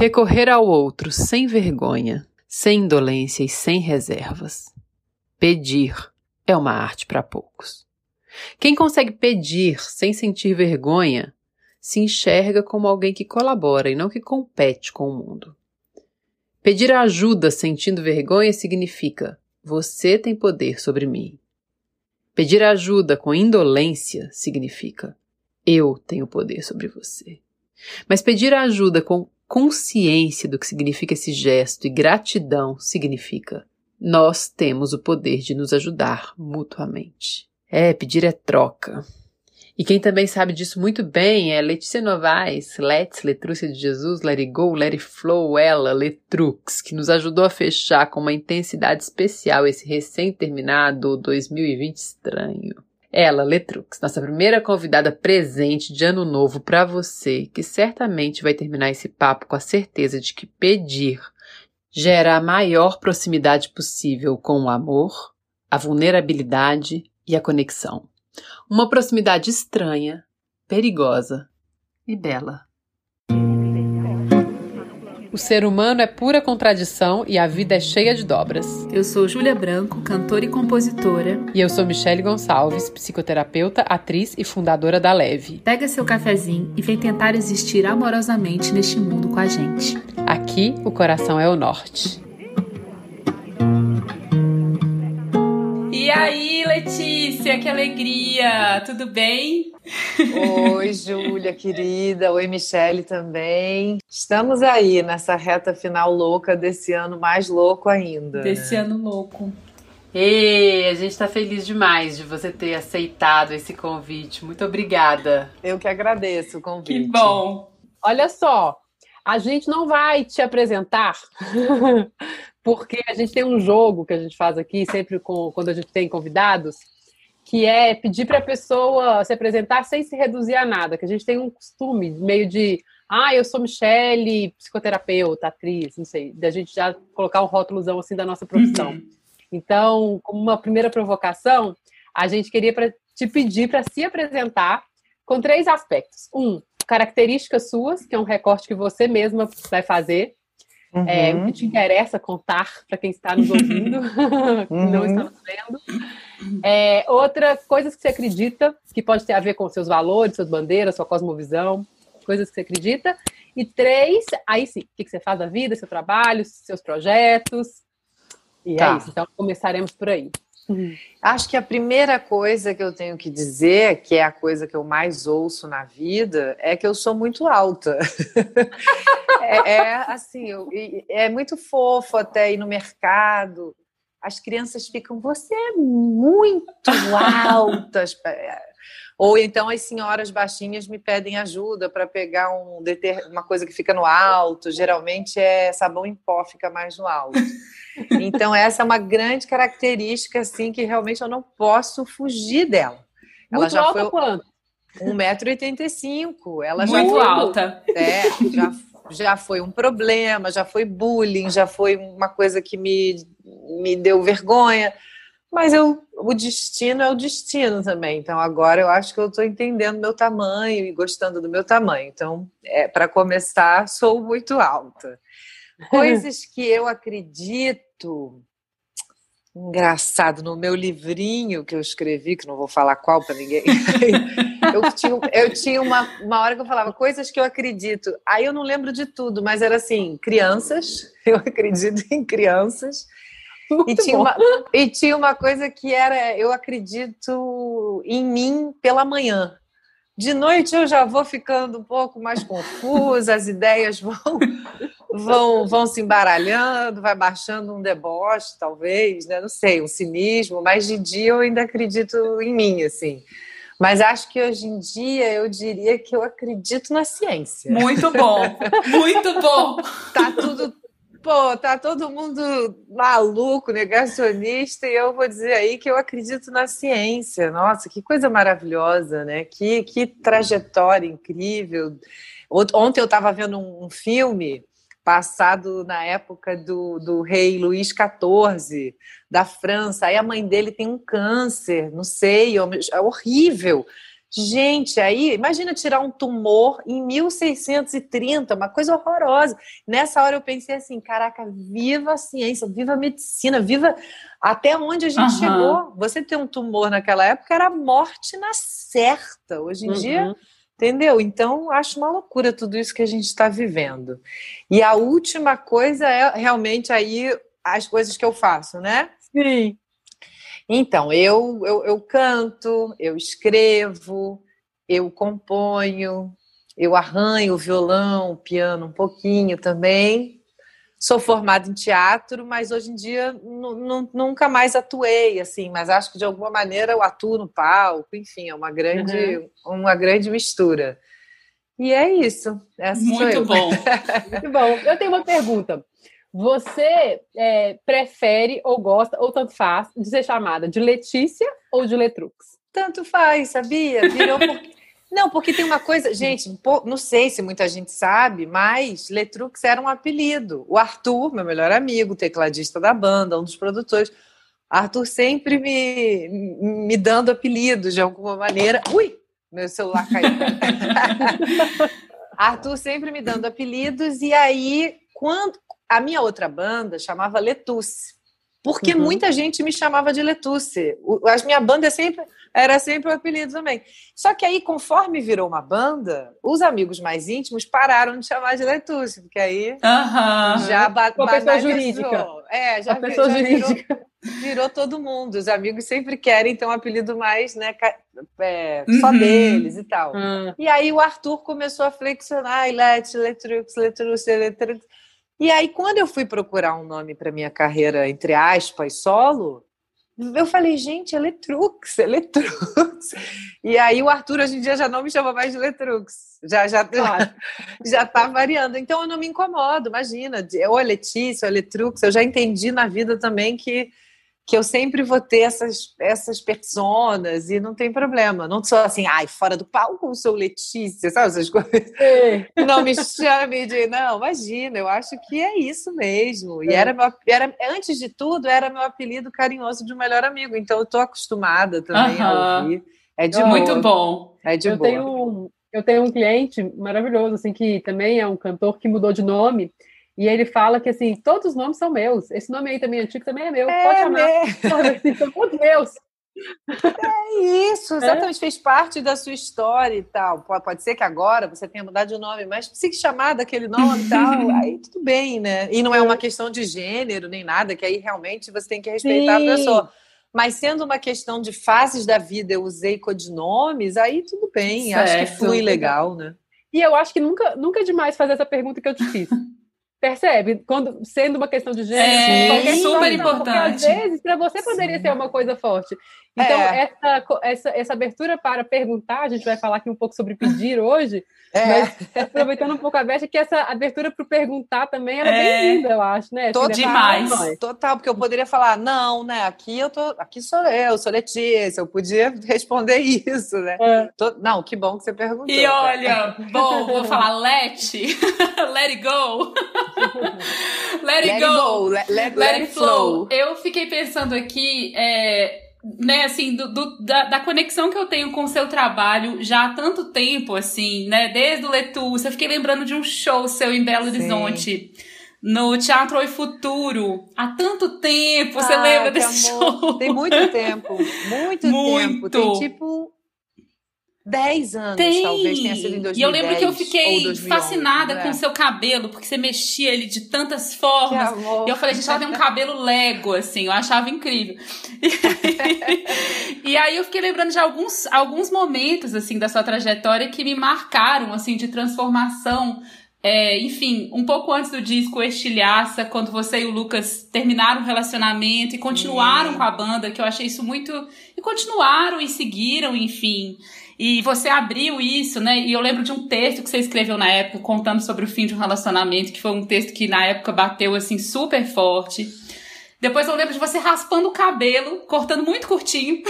Recorrer ao outro sem vergonha, sem indolência e sem reservas. Pedir é uma arte para poucos. Quem consegue pedir sem sentir vergonha se enxerga como alguém que colabora e não que compete com o mundo. Pedir ajuda sentindo vergonha significa você tem poder sobre mim. Pedir ajuda com indolência significa eu tenho poder sobre você. Mas pedir ajuda com consciência do que significa esse gesto e gratidão significa nós temos o poder de nos ajudar mutuamente. É, pedir é troca. E quem também sabe disso muito bem é Letícia Novaes, Let's, Letrúcia de Jesus, Let It Go, Let It Flow, ela, Letrux, que nos ajudou a fechar com uma intensidade especial esse recém-terminado 2020 estranho. Ela, Letrux, nossa primeira convidada presente de ano novo para você, que certamente vai terminar esse papo com a certeza de que pedir gera a maior proximidade possível com o amor, a vulnerabilidade e a conexão. Uma proximidade estranha, perigosa e bela. O ser humano é pura contradição e a vida é cheia de dobras. Eu sou Júlia Branco, cantora e compositora. E eu sou Michele Gonçalves, psicoterapeuta, atriz e fundadora da Leve. Pega seu cafezinho e vem tentar existir amorosamente neste mundo com a gente. Aqui, o coração é o norte. E aí, Letícia, que alegria! Tudo bem? Oi, Júlia, querida. Oi, Michele também. Estamos aí nessa reta final louca desse ano mais louco ainda. Desse né? ano louco. E a gente está feliz demais de você ter aceitado esse convite. Muito obrigada. Eu que agradeço o convite. Que bom. Olha só, a gente não vai te apresentar porque a gente tem um jogo que a gente faz aqui, sempre com, quando a gente tem convidados, que é pedir para a pessoa se apresentar sem se reduzir a nada, que a gente tem um costume meio de, ah, eu sou Michele, psicoterapeuta, atriz, não sei, da gente já colocar um rótulozão assim da nossa profissão. Uhum. Então, como uma primeira provocação, a gente queria pra, te pedir para se apresentar com três aspectos. Um, características suas, que é um recorte que você mesma vai fazer, Uhum. É, o que te interessa contar para quem está nos ouvindo, que uhum. não está nos vendo. É, outra, coisas que você acredita, que pode ter a ver com seus valores, suas bandeiras, sua cosmovisão, coisas que você acredita. E três, aí sim, o que você faz da vida, seu trabalho, seus projetos. E é tá. é isso, então começaremos por aí. Uhum. Acho que a primeira coisa que eu tenho que dizer, que é a coisa que eu mais ouço na vida, é que eu sou muito alta. é, é, assim, eu, é muito fofo até ir no mercado. As crianças ficam, você é muito alta. Ou então as senhoras baixinhas me pedem ajuda para pegar um, uma coisa que fica no alto. Geralmente é sabão em pó, fica mais no alto. Então essa é uma grande característica assim que realmente eu não posso fugir dela. Ela Muito já alta foi quanto? 1,85m. Ela Muito já foi, alta. É, já, já foi um problema, já foi bullying, já foi uma coisa que me, me deu vergonha. Mas eu, o destino é o destino também. Então agora eu acho que eu estou entendendo meu tamanho e gostando do meu tamanho. Então, é, para começar, sou muito alta. Coisas que eu acredito. Engraçado, no meu livrinho que eu escrevi, que não vou falar qual para ninguém, eu tinha, eu tinha uma, uma hora que eu falava coisas que eu acredito. Aí eu não lembro de tudo, mas era assim: crianças, eu acredito em crianças e tinha, uma, e tinha uma coisa que era, eu acredito em mim pela manhã. De noite eu já vou ficando um pouco mais confusa, as ideias vão, vão, vão se embaralhando, vai baixando um deboche, talvez, né? não sei, um cinismo, mas de dia eu ainda acredito em mim, assim. Mas acho que hoje em dia eu diria que eu acredito na ciência. Muito bom, muito bom. Tá tudo pô, tá todo mundo maluco, negacionista, e eu vou dizer aí que eu acredito na ciência. Nossa, que coisa maravilhosa, né? Que, que trajetória incrível. Ontem eu estava vendo um filme passado na época do, do rei Luís XIV, da França. Aí a mãe dele tem um câncer, não sei, é horrível. Gente, aí, imagina tirar um tumor em 1630, uma coisa horrorosa. Nessa hora eu pensei assim: caraca, viva a ciência, viva a medicina, viva até onde a gente uhum. chegou. Você ter um tumor naquela época era morte na certa. Hoje em uhum. dia, entendeu? Então, acho uma loucura tudo isso que a gente está vivendo. E a última coisa é realmente aí as coisas que eu faço, né? Sim. Então, eu, eu, eu canto, eu escrevo, eu componho, eu arranho o violão, o piano um pouquinho também. Sou formada em teatro, mas hoje em dia nunca mais atuei, assim, mas acho que de alguma maneira eu atuo no palco, enfim, é uma grande, uhum. uma grande mistura. E é isso. Muito bom. Muito bom. Eu tenho uma pergunta. Você é, prefere ou gosta, ou tanto faz, de ser chamada de Letícia ou de Letrux? Tanto faz, sabia? Virou Não, porque tem uma coisa, gente, não sei se muita gente sabe, mas Letrux era um apelido. O Arthur, meu melhor amigo, tecladista da banda, um dos produtores, Arthur sempre me, me dando apelidos de alguma maneira. Ui, meu celular caiu. Arthur sempre me dando apelidos, e aí, quando, a minha outra banda chamava Letusse, porque uhum. muita gente me chamava de Letusse. A minha banda é sempre, era sempre o apelido também. Só que aí, conforme virou uma banda, os amigos mais íntimos pararam de chamar de Letusse, porque aí uhum. já ba Uma pessoa jurídica. É, já, pessoa já jurídica. Virou, virou, todo mundo. Os amigos sempre querem ter um apelido mais, né, é, só uhum. deles e tal. Uhum. E aí o Arthur começou a flexionar, Let, Letrux, Letrux, Letrux. E aí, quando eu fui procurar um nome para minha carreira, entre aspas, solo, eu falei, gente, Eletrux, Eletrux. E aí o Arthur hoje em dia já não me chama mais de Eletrux. Já já claro. já tá variando. Então eu não me incomodo, imagina. Ou Letícia, ou Eletrux, eu já entendi na vida também que que eu sempre vou ter essas, essas personas e não tem problema. Não sou assim, ai, fora do palco, sou Letícia, sabe essas coisas? É. Não me chame de. Não, imagina, eu acho que é isso mesmo. E é. era, meu, era, antes de tudo, era meu apelido carinhoso de um melhor amigo, então eu tô acostumada também uh -huh. a ouvir. É de Muito bom. É de eu boa. Tenho, eu tenho um cliente maravilhoso, assim, que também é um cantor que mudou de nome. E ele fala que, assim, todos os nomes são meus. Esse nome aí também antigo também é meu. É Pode chamar. Assim, são todos meus. É isso, exatamente. É. Fez parte da sua história e tal. Pode ser que agora você tenha mudado de nome, mas se chamar daquele nome e tal, aí tudo bem, né? E não é uma questão de gênero nem nada, que aí realmente você tem que respeitar Sim. a pessoa. Mas sendo uma questão de fases da vida, eu usei codinomes, aí tudo bem. Certo. Acho que flui legal, né? E eu acho que nunca, nunca é demais fazer essa pergunta que eu te fiz. Percebe? Quando, sendo uma questão de gênero, é, super importante. Porque às vezes, para você poderia Sim. ser uma coisa forte. Então, é. essa, essa, essa abertura para perguntar, a gente vai falar aqui um pouco sobre pedir hoje, é. mas aproveitando um pouco a veste, que essa abertura para perguntar também era é. bem-vinda, eu acho, né? Tô assim, demais. Total, porque eu poderia falar, não, né? Aqui eu tô, aqui sou eu, sou Letícia, eu podia responder isso, né? É. Tô, não, que bom que você perguntou. E olha, bom, vou falar let, let it go. let it let go. go. Let, let, let, it flow. flow. Eu fiquei pensando aqui, é, né, assim, do, do, da, da, conexão que eu tenho com o seu trabalho já há tanto tempo, assim, né, desde o Letus, eu fiquei lembrando de um show seu em Belo Horizonte. Sim. No Teatro Oi Futuro, há tanto tempo, você ah, lembra desse amor. show? Tem muito tempo, muito, muito. tempo. Tem tipo 10 anos, Tem. talvez tenha sido em 2010. E eu lembro que eu fiquei 2011, fascinada né? com o seu cabelo, porque você mexia ele de tantas formas. E eu falei, gente, ela tem um cabelo Lego, assim, eu achava incrível. E, e aí eu fiquei lembrando de alguns, alguns momentos, assim, da sua trajetória que me marcaram, assim, de transformação. É, enfim, um pouco antes do disco Estilhaça, quando você e o Lucas terminaram o relacionamento e continuaram com a banda, que eu achei isso muito. E continuaram e seguiram, enfim. E você abriu isso, né? E eu lembro de um texto que você escreveu na época contando sobre o fim de um relacionamento, que foi um texto que na época bateu assim super forte. Depois eu lembro de você raspando o cabelo, cortando muito curtinho.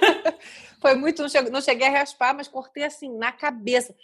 foi muito, não cheguei a raspar, mas cortei assim na cabeça.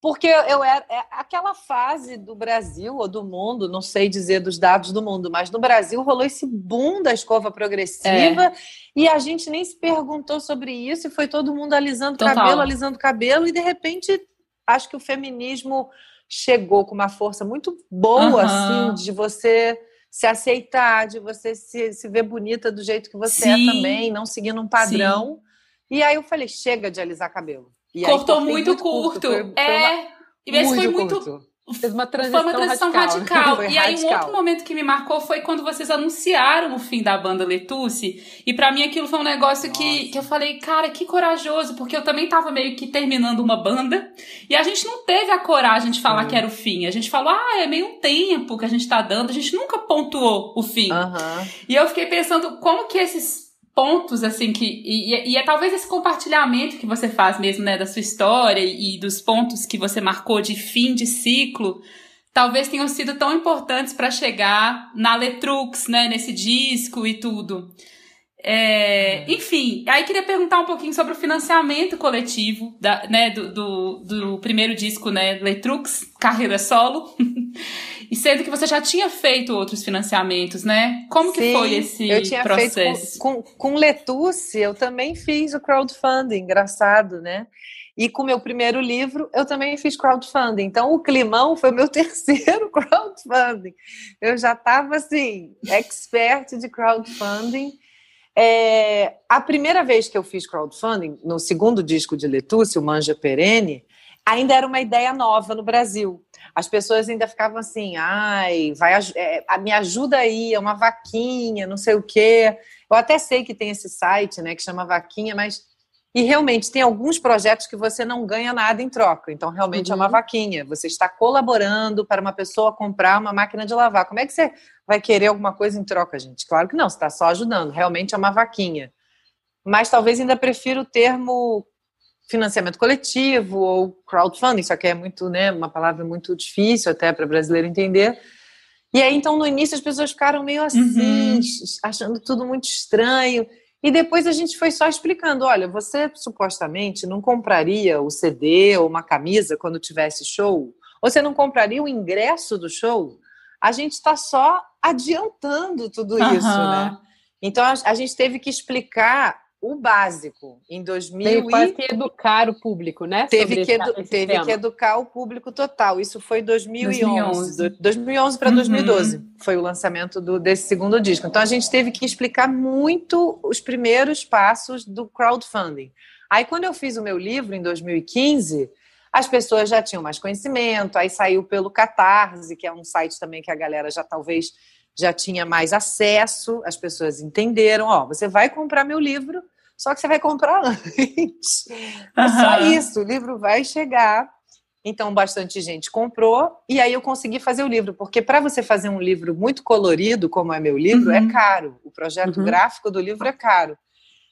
Porque eu era é, aquela fase do Brasil ou do mundo, não sei dizer dos dados do mundo, mas no Brasil rolou esse boom da escova progressiva é. e a gente nem se perguntou sobre isso e foi todo mundo alisando Total. cabelo, alisando cabelo e de repente acho que o feminismo chegou com uma força muito boa uhum. assim de você se aceitar, de você se, se ver bonita do jeito que você é Sim. é também, não seguindo um padrão. Sim. E aí eu falei, chega de alisar cabelo. E Cortou muito, muito, curto. curto. Foi, foi é. Uma... E esse foi muito. Curto. Fez uma transição, foi uma transição radical. radical. e aí, radical. um outro momento que me marcou foi quando vocês anunciaram o fim da banda Letusse. E para mim aquilo foi um negócio que, que eu falei, cara, que corajoso, porque eu também tava meio que terminando uma banda. E a gente não teve a coragem de falar uhum. que era o fim. A gente falou, ah, é meio um tempo que a gente tá dando. A gente nunca pontuou o fim. Uhum. E eu fiquei pensando como que esses pontos, assim, que. E, e, é talvez esse compartilhamento que você faz mesmo, né, da sua história e dos pontos que você marcou de fim de ciclo, talvez tenham sido tão importantes para chegar na Letrux, né, nesse disco e tudo. É, enfim, aí queria perguntar um pouquinho sobre o financiamento coletivo da, né, do, do, do primeiro disco, né, Letrux, Carreira Solo. e sendo que você já tinha feito outros financiamentos, né? Como Sim, que foi esse eu tinha processo? Feito com, com, com eu também fiz o crowdfunding, engraçado, né? E com o meu primeiro livro, eu também fiz crowdfunding. Então, o Climão foi meu terceiro crowdfunding. Eu já estava, assim, expert de crowdfunding. É, a primeira vez que eu fiz crowdfunding, no segundo disco de Letúcio, Manja Perene, ainda era uma ideia nova no Brasil. As pessoas ainda ficavam assim, ai, vai, é, me ajuda aí, é uma vaquinha, não sei o quê. Eu até sei que tem esse site, né, que chama Vaquinha, mas e realmente tem alguns projetos que você não ganha nada em troca. Então, realmente uhum. é uma uhum. vaquinha. Você está colaborando para uma pessoa comprar uma máquina de lavar. Como é que você vai querer alguma coisa em troca, gente? Claro que não, você está só ajudando. Realmente é uma vaquinha. Mas talvez ainda prefira o termo financiamento coletivo ou crowdfunding, só que é muito, né, uma palavra muito difícil até para brasileiro entender. E aí, então, no início as pessoas ficaram meio assim, uhum. achando tudo muito estranho. E depois a gente foi só explicando: olha, você supostamente não compraria o CD ou uma camisa quando tivesse show? Ou você não compraria o ingresso do show? A gente está só adiantando tudo isso, uhum. né? Então a, gente teve que explicar o básico em 2000 Teve quase que educar o público, né? Teve, que, edu teve que educar o público total. Isso foi 2011. 2011, 2011 para uhum. 2012 foi o lançamento do, desse segundo disco. Então a gente teve que explicar muito os primeiros passos do crowdfunding. Aí quando eu fiz o meu livro em 2015, as pessoas já tinham mais conhecimento, aí saiu pelo Catarse, que é um site também que a galera já talvez já tinha mais acesso, as pessoas entenderam, ó, você vai comprar meu livro, só que você vai comprar antes. É só isso, o livro vai chegar. Então, bastante gente comprou, e aí eu consegui fazer o livro, porque para você fazer um livro muito colorido, como é meu livro, é uhum. é caro. O projeto uhum. gráfico do livro é caro.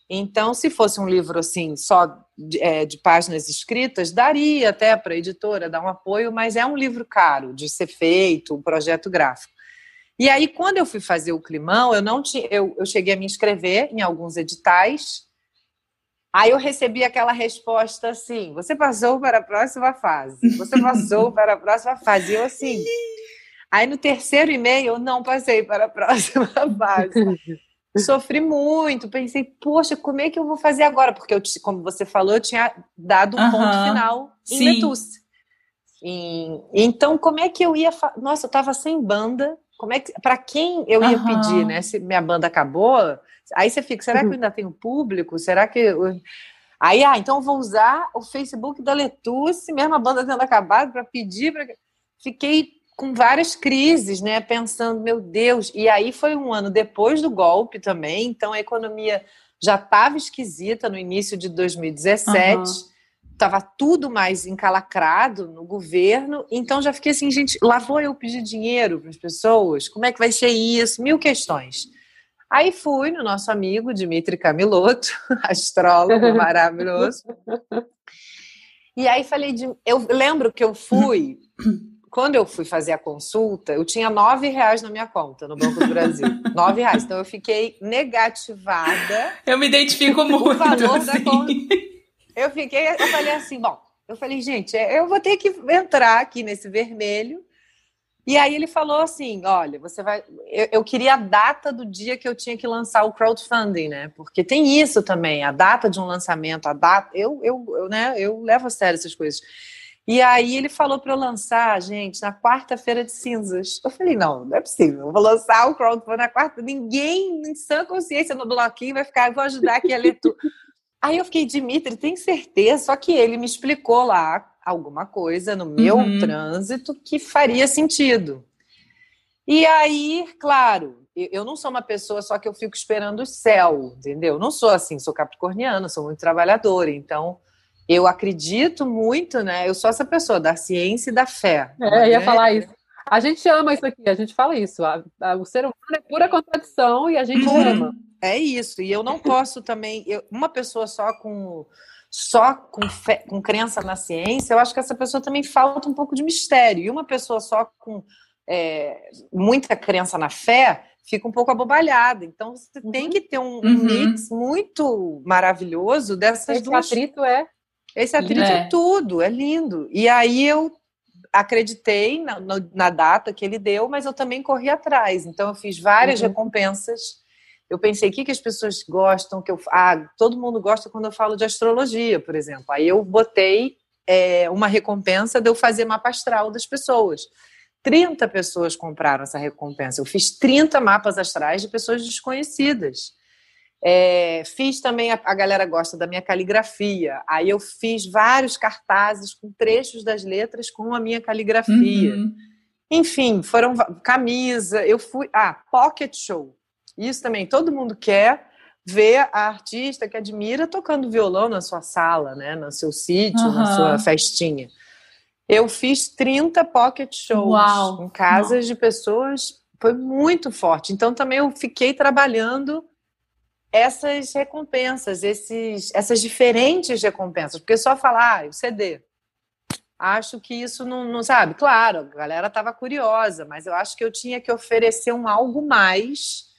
Então, se fosse um livro assim, só de, é, de páginas escritas, daria até para a editora dar um apoio, mas é um livro caro de ser feito, um projeto gráfico. E aí, quando eu fui fazer o climão, eu não tinha, eu, eu cheguei a me inscrever em alguns editais Aí eu recebi aquela resposta assim: você passou para a próxima fase. Você passou para a próxima fase. E eu assim. Aí no terceiro e-mail eu não passei para a próxima fase. Sofri muito, pensei, poxa, como é que eu vou fazer agora? Porque eu, como você falou, eu tinha dado um ponto final em Sim. Letusse. E, então, como é que eu ia. Nossa, eu estava sem banda. Como é que. Para quem eu ia pedir, né? Se minha banda acabou, Aí você fica, será que eu uhum. ainda tenho público? Será que. Eu... Aí, ah, então vou usar o Facebook da Letusse, mesmo a banda tendo acabado, para pedir. Pra... Fiquei com várias crises, né? Pensando, meu Deus. E aí foi um ano depois do golpe também, então a economia já estava esquisita no início de 2017. Uhum estava tudo mais encalacrado no governo, então já fiquei assim, gente, lá vou eu pedir dinheiro para as pessoas, como é que vai ser isso? Mil questões. Aí fui no nosso amigo Dimitri Camiloto, astrólogo maravilhoso. E aí falei de. Eu lembro que eu fui. Quando eu fui fazer a consulta, eu tinha nove reais na minha conta no Banco do Brasil. nove reais. Então eu fiquei negativada. Eu me identifico muito. O valor assim. da conta. Eu fiquei, eu falei assim, bom, Eu falei, gente, é, eu vou ter que entrar aqui nesse vermelho. E aí ele falou assim: olha, você vai. Eu, eu, queria a data do dia que eu tinha que lançar o crowdfunding, né? Porque tem isso também, a data de um lançamento, a data. Eu, eu, eu, né, eu levo a sério essas coisas. E aí ele falou para eu lançar, gente, na quarta-feira de cinzas. Eu falei, não, não é possível. Eu vou lançar o crowdfunding na quarta. Ninguém em sã consciência no bloquinho vai ficar, vou ajudar aqui a ler tudo. aí eu fiquei, Dimitri, tem certeza? Só que ele me explicou lá alguma coisa no meu uhum. trânsito que faria sentido. E aí, claro, eu não sou uma pessoa só que eu fico esperando o céu, entendeu? Não sou assim, sou capricorniana, sou muito trabalhadora, então eu acredito muito, né? Eu sou essa pessoa da ciência e da fé. É, ia falar isso. A gente ama isso aqui, a gente fala isso. A, a, o ser humano é pura contradição e a gente uhum. ama. É isso. E eu não posso também. Eu, uma pessoa só com só com, fé, com crença na ciência, eu acho que essa pessoa também falta um pouco de mistério. E uma pessoa só com é, muita crença na fé fica um pouco abobalhada. Então você uhum. tem que ter um, um uhum. mix muito maravilhoso dessas Esse duas. Esse atrito é esse atrito é. é tudo, é lindo. E aí eu acreditei na, na, data que ele deu, mas eu também corri atrás. Então eu fiz várias uhum. recompensas. Eu pensei, o que, que as pessoas gostam? que eu Ah, todo mundo gosta quando eu falo de astrologia, por exemplo. Aí eu botei é, uma recompensa de eu fazer mapa astral das pessoas. 30 pessoas compraram essa recompensa. Eu fiz 30 mapas astrais de pessoas desconhecidas. É, fiz também, a, a, galera gosta da minha caligrafia. Aí eu fiz vários cartazes com trechos das letras com a minha caligrafia. Uhum. Enfim, foram camisa. Eu fui. Ah, pocket show. Isso também, todo mundo quer ver a artista que admira tocando violão na sua sala, né? No seu sítio, uhum. na sua festinha. Eu fiz 30 pocket shows Uau. em casas Uau. de pessoas. Foi muito forte. Então também eu fiquei trabalhando essas recompensas, esses, essas diferentes recompensas, porque só falar, ah, o CD. Acho que isso não, não sabe. Claro, a galera estava curiosa, mas eu acho que eu tinha que oferecer um algo mais,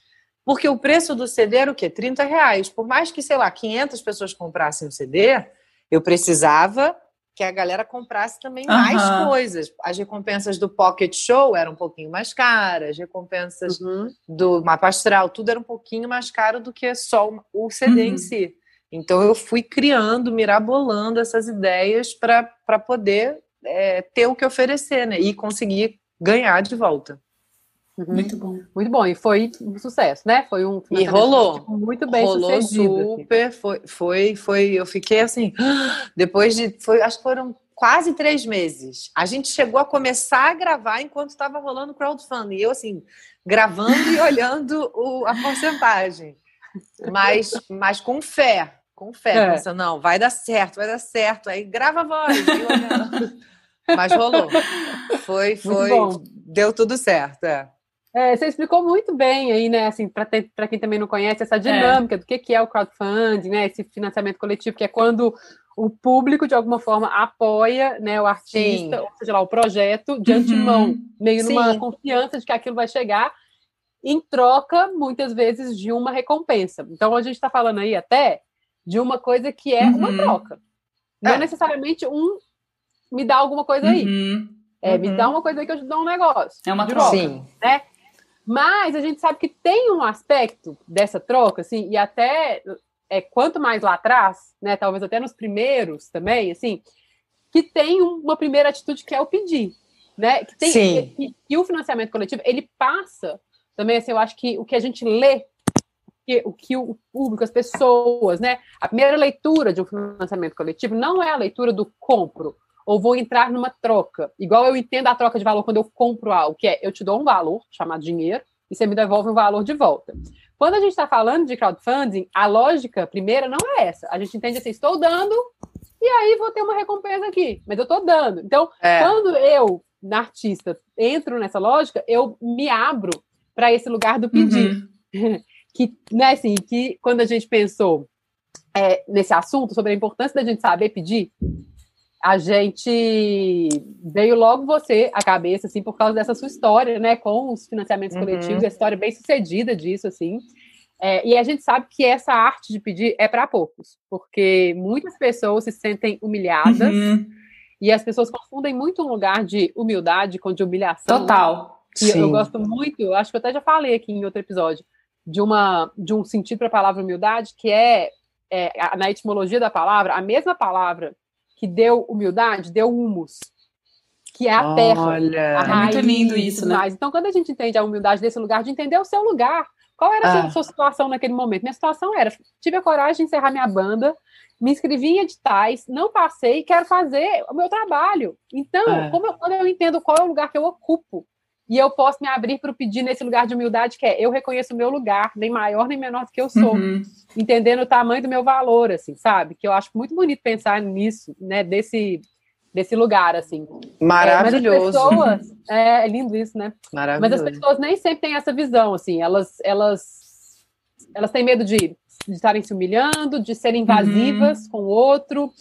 porque o preço do CD era o quê? 30 reais. Por mais que, sei lá, 500 pessoas comprassem o CD, eu precisava que a galera comprasse também uhum. mais coisas. As recompensas do Pocket Show eram um pouquinho mais caras, as recompensas uhum. do Mapa Astral, tudo era um pouquinho mais caro do que só o CD uhum. em si. Então eu fui criando, mirabolando essas ideias para poder é, ter o que oferecer, né? E conseguir ganhar de volta. Uhum. Muito bom. Muito bom. E foi um sucesso, né? Foi um E rolou. Muito bem rolou sucedido. Assim. super. Assim. Foi, foi, foi. Eu fiquei assim. Depois de. Foi, acho que foram quase três meses. A gente chegou a começar a gravar enquanto estava rolando o crowdfunding. E eu, assim, gravando e olhando o, a porcentagem. Mas, mas com fé. Com fé. É. Pensando, não, vai dar certo, vai dar certo. Aí grava a voz. mas rolou. Foi, foi. Deu tudo certo. É. É, você explicou muito bem aí, né, assim, para quem também não conhece, essa dinâmica é. do que, que é o crowdfunding, né, esse financiamento coletivo, que é quando o público, de alguma forma, apoia né, o artista, Sim. ou seja lá, o projeto, de uhum. antemão, meio Sim. numa confiança de que aquilo vai chegar, em troca, muitas vezes, de uma recompensa. Então, a gente está falando aí até de uma coisa que é uhum. uma troca. Não é. é necessariamente um me dá alguma coisa aí. Uhum. É, me dá uhum. uma coisa aí que eu te dou um negócio. É uma troca. Sim. Né? Mas a gente sabe que tem um aspecto dessa troca, assim, e até é, quanto mais lá atrás, né, talvez até nos primeiros também, assim, que tem uma primeira atitude que é o pedir, né? Que tem Sim. Que, que o financiamento coletivo ele passa também, assim, eu acho que o que a gente lê que, o que o público, as pessoas, né? A primeira leitura de um financiamento coletivo não é a leitura do compro, ou vou entrar numa troca. Igual eu entendo a troca de valor quando eu compro algo, que é eu te dou um valor chamado dinheiro e você me devolve um valor de volta. Quando a gente está falando de crowdfunding, a lógica primeira não é essa. A gente entende assim, estou dando e aí vou ter uma recompensa aqui, mas eu estou dando. Então, é. quando eu, na artista, entro nessa lógica, eu me abro para esse lugar do pedir. Uhum. que, né, assim, que quando a gente pensou é, nesse assunto sobre a importância da gente saber pedir, a gente veio logo você à cabeça, assim, por causa dessa sua história, né, com os financiamentos uhum. coletivos, a história bem sucedida disso, assim. É, e a gente sabe que essa arte de pedir é para poucos, porque muitas pessoas se sentem humilhadas, uhum. E as pessoas confundem muito um lugar de humildade com de humilhação. Total. E eu, eu gosto muito, acho que eu até já falei aqui em outro episódio, de, uma, de um sentido para a palavra humildade, que é, é, na etimologia da palavra, a mesma palavra que deu humildade, deu humus, que é a terra. Olha, é muito lindo isso, né? mais. Então, quando a gente entende a humildade desse lugar, de entender o seu lugar. Qual era a sua, Ah. sua situação naquele momento? Minha situação era: tive a coragem de encerrar minha banda, me inscrevi em editais, não passei, quero fazer o meu trabalho. Então, como eu, quando eu entendo qual é o lugar que eu ocupo, e eu posso me abrir para o pedir nesse lugar de humildade, que é eu reconheço o meu lugar, nem maior nem menor do que eu sou Uhum. entendendo o tamanho do meu valor, assim, sabe? Que eu acho muito bonito pensar nisso, né? Desse, desse lugar, assim. maravilhoso. É, mas as pessoas, é, é lindo isso, né? Mas maravilhoso. as pessoas nem sempre têm essa visão, assim. Elas, elas, elas têm medo de, de estarem se humilhando, de serem invasivas com o outro,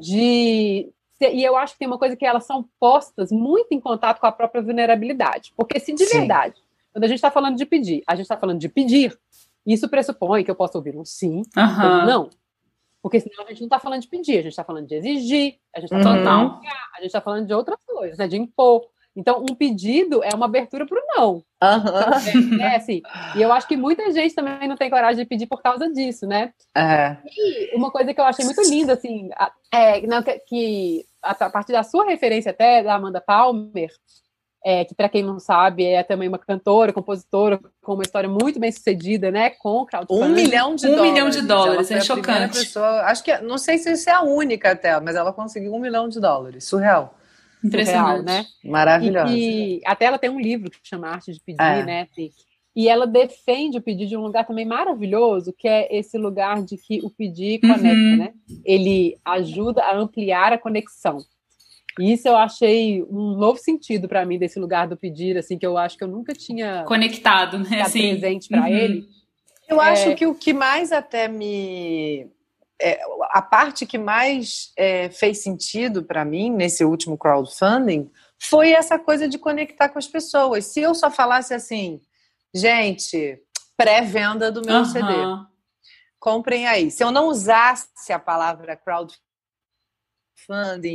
de e eu acho que tem uma coisa que elas são postas muito em contato com a própria vulnerabilidade. Porque se de Sim. verdade, quando a gente está falando de pedir, a gente está falando de pedir, isso pressupõe que eu posso ouvir um sim ou um não. Porque senão a gente não está falando de pedir, a gente está falando de exigir, a gente está Uhum. falando de obrigar, a gente está falando de outras coisas, né? De impor. Então, um pedido é uma abertura para o não. Aham. É, assim. E eu acho que muita gente também não tem coragem de pedir por causa disso, né? É. E uma coisa que eu achei muito linda, assim, a- é não, que, que a, a partir da sua referência até, da Amanda Palmer, é, que para quem não sabe é também uma cantora, compositora, com uma história muito bem sucedida, né? Com crowdfunding. Um milhão de Um dólares. milhão de dólares, é chocante. Pessoa, acho que, não sei se isso é a única até, mas ela conseguiu um milhão de dólares. Surreal. Impressionante. Real, né? Maravilhosa. E, e até ela tem um livro que chama Arte de Pedir, É. né? e ela defende o pedir de um lugar também maravilhoso, que é esse lugar de que o pedir Uhum. conecta, né? Ele ajuda a ampliar a conexão. E isso eu achei um novo sentido para mim desse lugar do pedir, assim, que eu acho que eu nunca tinha Conectado, né? Assim, presente para uhum. ele. Eu É. acho que o que mais até me. É, a parte que mais é, fez sentido para mim nesse último crowdfunding foi essa coisa de conectar com as pessoas. Se eu só falasse assim, gente, pré-venda do meu Aham. CD, comprem aí. Se eu não usasse a palavra crowdfunding,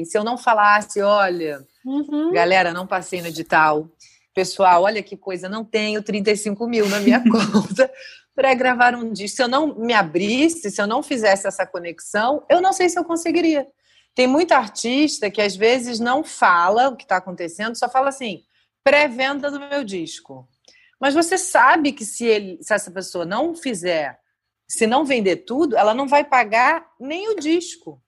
se eu não falasse, olha, Uhum. Galera, não passei no edital. Pessoal, olha que coisa, não tenho 35 mil na minha conta para gravar um disco. Se eu não me abrisse, se eu não fizesse essa conexão, eu não sei se eu conseguiria. Tem muita artista que às vezes não fala o que está acontecendo, só fala assim: pré-venda do meu disco. Mas você sabe que se, ele, se essa pessoa não fizer, se não vender tudo, ela não vai pagar nem o disco.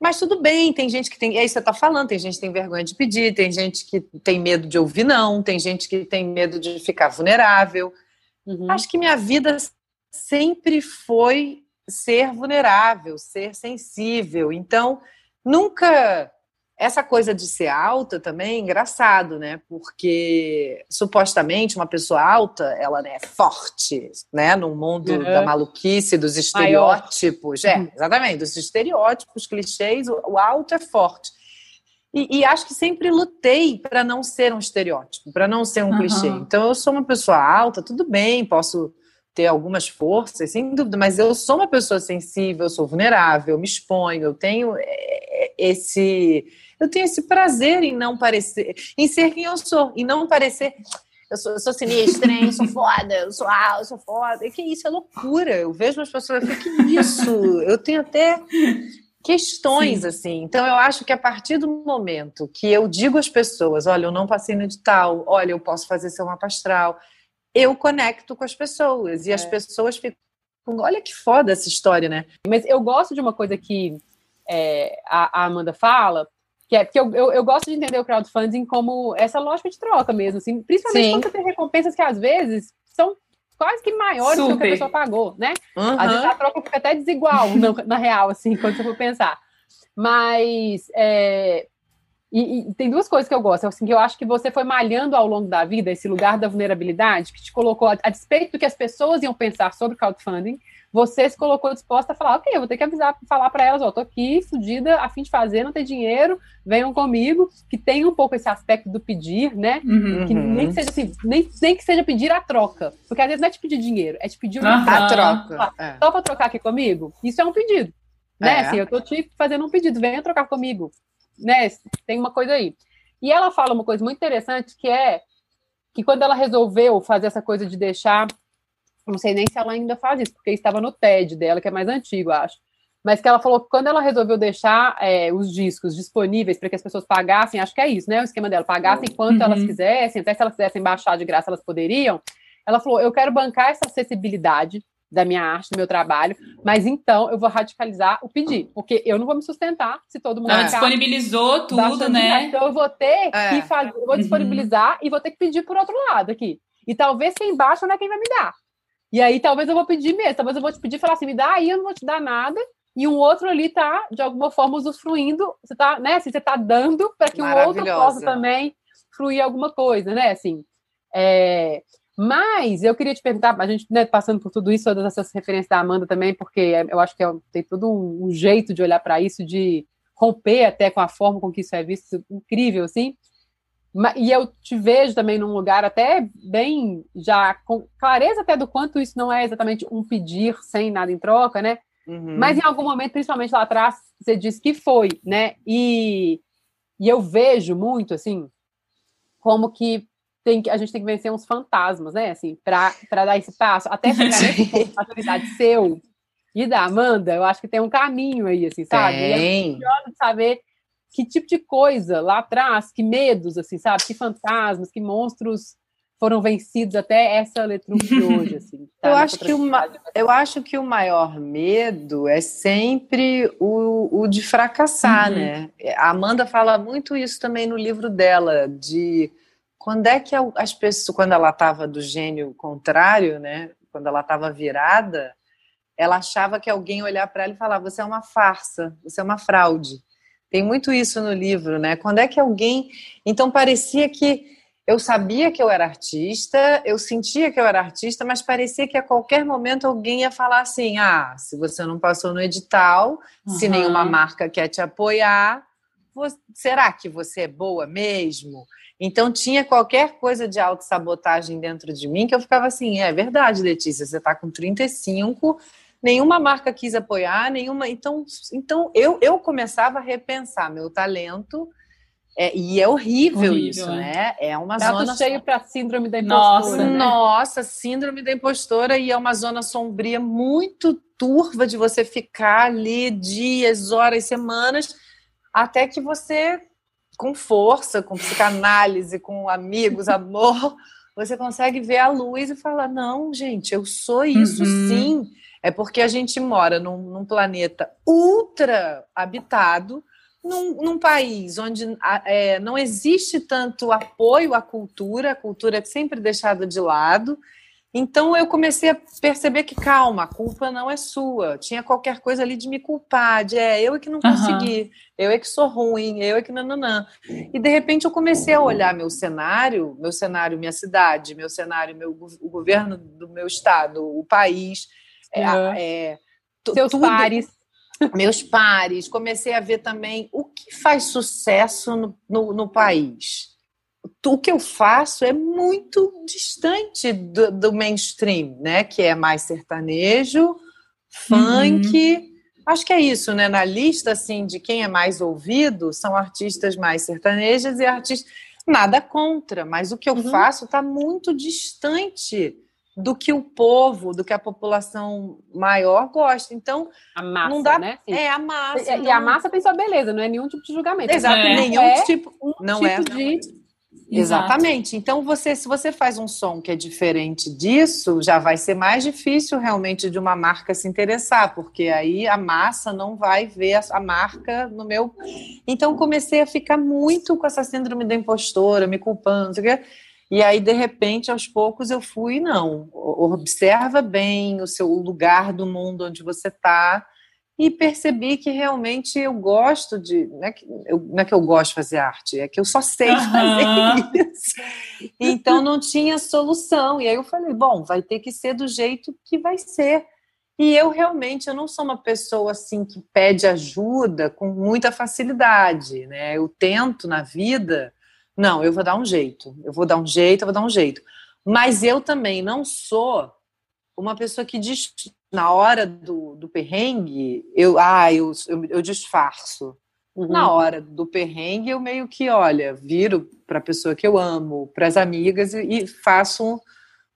Mas tudo bem, tem gente que tem. É isso que você está falando, tem gente que tem vergonha de pedir, tem gente que tem medo de ouvir não, tem gente que tem medo de ficar vulnerável. Uhum. Acho que minha vida sempre foi ser vulnerável, ser sensível. Então, nunca. Essa coisa de ser alta também é engraçado, né? Porque supostamente uma pessoa alta, ela né, é forte, né? No mundo Uhum. da maluquice, dos estereótipos. É, exatamente, dos estereótipos, clichês, o alto é forte. E, e acho que sempre lutei para não ser um estereótipo, para não ser um Aham. clichê. Então, eu sou uma pessoa alta, tudo bem, posso ter algumas forças, sem dúvida, mas eu sou uma pessoa sensível, eu sou vulnerável, eu me exponho, eu tenho é, esse. Eu tenho esse prazer em não parecer, em ser quem eu sou, em não parecer. Eu sou, eu sou sinistra, hein? eu sou foda, eu sou alta, eu sou foda. E que isso é loucura. Eu vejo as pessoas e falo, que isso? Eu tenho até questões, Sim. assim. Então, eu acho que a partir do momento que eu digo às pessoas, olha, eu não passei no edital, olha, eu posso fazer seu mapa astral, eu conecto com as pessoas. E as É. pessoas ficam, olha que foda essa história, né? Mas eu gosto de uma coisa que é, a, a Amanda fala, que é porque eu, eu, eu gosto de entender o crowdfunding como essa lógica de troca mesmo, assim, principalmente Sim. quando você tem recompensas que às vezes são quase que maiores do que a Super. pessoa pagou, né? Uhum. Às vezes a troca fica até desigual na, na real, assim, quando você for pensar. Mas é, e, e tem duas coisas que eu gosto, assim, que eu acho que você foi malhando ao longo da vida esse lugar da vulnerabilidade, que te colocou, a, a despeito do que as pessoas iam pensar sobre crowdfunding, você se colocou disposta a falar, ok, eu vou ter que avisar, falar para elas, ó, tô aqui, fodida, a fim de fazer, não tem dinheiro, venham comigo, que tem um pouco esse aspecto do pedir, né? Uhum. Que Uhum. nem que seja assim, nem, nem que seja pedir a troca. Porque às vezes não é te pedir dinheiro, é te pedir uma Aham. A troca. É. só para trocar aqui comigo, isso é um pedido. Né? É. Assim, eu tô te fazendo um pedido, venha trocar comigo. né, tem uma coisa aí. E ela fala uma coisa muito interessante que é que quando ela resolveu fazer essa coisa de deixar, não sei nem se ela ainda faz isso, porque estava no TED dela, que é mais antigo, acho. Mas que ela falou que quando ela resolveu deixar é, os discos disponíveis para que as pessoas pagassem, acho que é isso, né? O esquema dela, pagassem quanto uhum. elas quisessem, até se elas quisessem baixar de graça, elas poderiam. Ela falou: eu quero bancar essa acessibilidade da minha arte, do meu trabalho, mas então eu vou radicalizar o pedir, porque eu não vou me sustentar se todo mundo. Ela disponibilizou tudo, né? Então eu vou ter é. que fazer, eu vou uhum. disponibilizar uhum. e vou ter que pedir por outro lado aqui. E talvez quem baixa não é quem vai me dar. E aí talvez eu vou pedir mesmo, talvez eu vou te pedir e falar assim, me dá aí, eu não vou te dar nada. E um outro ali tá, de alguma forma, usufruindo, você tá, né? Assim, você tá dando para que um outro possa também fruir alguma coisa, né? Assim, é, mas eu queria te perguntar, a gente né, passando por tudo isso, todas essas referências da Amanda também, porque é, eu acho que é, tem todo um, um jeito de olhar para isso, de romper até com a forma com que isso é visto, incrível, assim. E eu te vejo também num lugar até bem, já com clareza até do quanto isso não é exatamente um pedir sem nada em troca, né? Uhum. Mas em algum momento, principalmente lá atrás, você disse que foi, né? E, e eu vejo muito, assim, como que tem que, a gente tem que vencer uns fantasmas, né? Assim, para dar esse passo, até chegar nesse ponto de maturidade seu e da Amanda, eu acho que tem um caminho aí, assim, sabe? Tem. E é de saber que tipo de coisa lá atrás, que medos, assim, sabe? Que fantasmas, que monstros foram vencidos até essa letra de hoje, assim. Tá? eu, acho que uma, eu acho que o maior medo é sempre o, o de fracassar, uhum. né? A Amanda fala muito isso também no livro dela, de quando é que as pessoas, quando ela estava do gênio contrário, né? Quando ela estava virada, ela achava que alguém olhar para ela e falar: "Você é uma farsa, você é uma fraude". Tem muito isso no livro, né? Quando é que alguém, então parecia que eu sabia que eu era artista, eu sentia que eu era artista, mas parecia que a qualquer momento alguém ia falar assim: ah, se você não passou no edital, uhum. se nenhuma marca quer te apoiar, será que você é boa mesmo? Então tinha qualquer coisa de autossabotagem dentro de mim que eu ficava assim, é verdade, Letícia, você está com 35, nenhuma marca quis apoiar, nenhuma. Então, então eu, eu começava a repensar meu talento. É, e é horrível, horrível isso, né? né? É uma Prato zona cheio para síndrome da impostora. Nossa, né? nossa, síndrome da impostora e é uma zona sombria muito turva de você ficar ali dias, horas, semanas, até que você com força, com psicanálise, com amigos, amor, você consegue ver a luz e falar: não, gente, eu sou isso uhum. sim. É porque a gente mora num, num planeta ultra habitado, num, num país onde é, não existe tanto apoio à cultura, a cultura é sempre deixada de lado, então eu comecei a perceber que, calma, a culpa não é sua. Tinha qualquer coisa ali de me culpar, de é, eu é que não consegui, uhum. eu é que sou ruim, eu é que nananã. E de repente eu comecei a olhar meu cenário, meu cenário, minha cidade, meu cenário, meu, o governo do meu estado, o país, uhum. é, seus tudo, pares. Meus pares, comecei a ver também o que faz sucesso no, no, no país o que eu faço é muito distante do, do, mainstream, né? Que é mais sertanejo, funk. Uhum. Acho que é isso, né? Na lista assim de quem é mais ouvido são artistas mais sertanejas e artistas nada contra, mas o que eu uhum. faço está muito distante do que o povo, do que a população maior gosta. Então, a massa, não dá, né? É a massa. E, e a massa tem sua beleza, não é nenhum tipo de julgamento. Exato, é. nenhum é tipo, não tipo é. de Exatamente. Então, você, se você faz um som que é diferente disso, já vai ser mais difícil realmente de uma marca se interessar, porque aí a massa não vai ver a, a marca no meu. Então, comecei a ficar muito com essa síndrome da impostora, me culpando, sei o quê. E aí, de repente, aos poucos, eu fui, não, observa bem o seu lugar do mundo onde você está e percebi que realmente eu gosto de. Não é que eu, não é que eu gosto de fazer arte, é que eu só sei uhum. fazer isso. Então não tinha solução. E aí eu falei, bom, vai ter que ser do jeito que vai ser. E eu realmente eu não sou uma pessoa assim que pede ajuda com muita facilidade, né? Eu tento na vida, não, eu vou dar um jeito, eu vou dar um jeito, eu vou dar um jeito. Mas eu também não sou uma pessoa que diz na hora do, do perrengue, eu, ah, eu, eu, eu disfarço. Uhum. Na hora do perrengue, eu meio que, olha, viro para a pessoa que eu amo, para as amigas e, e faço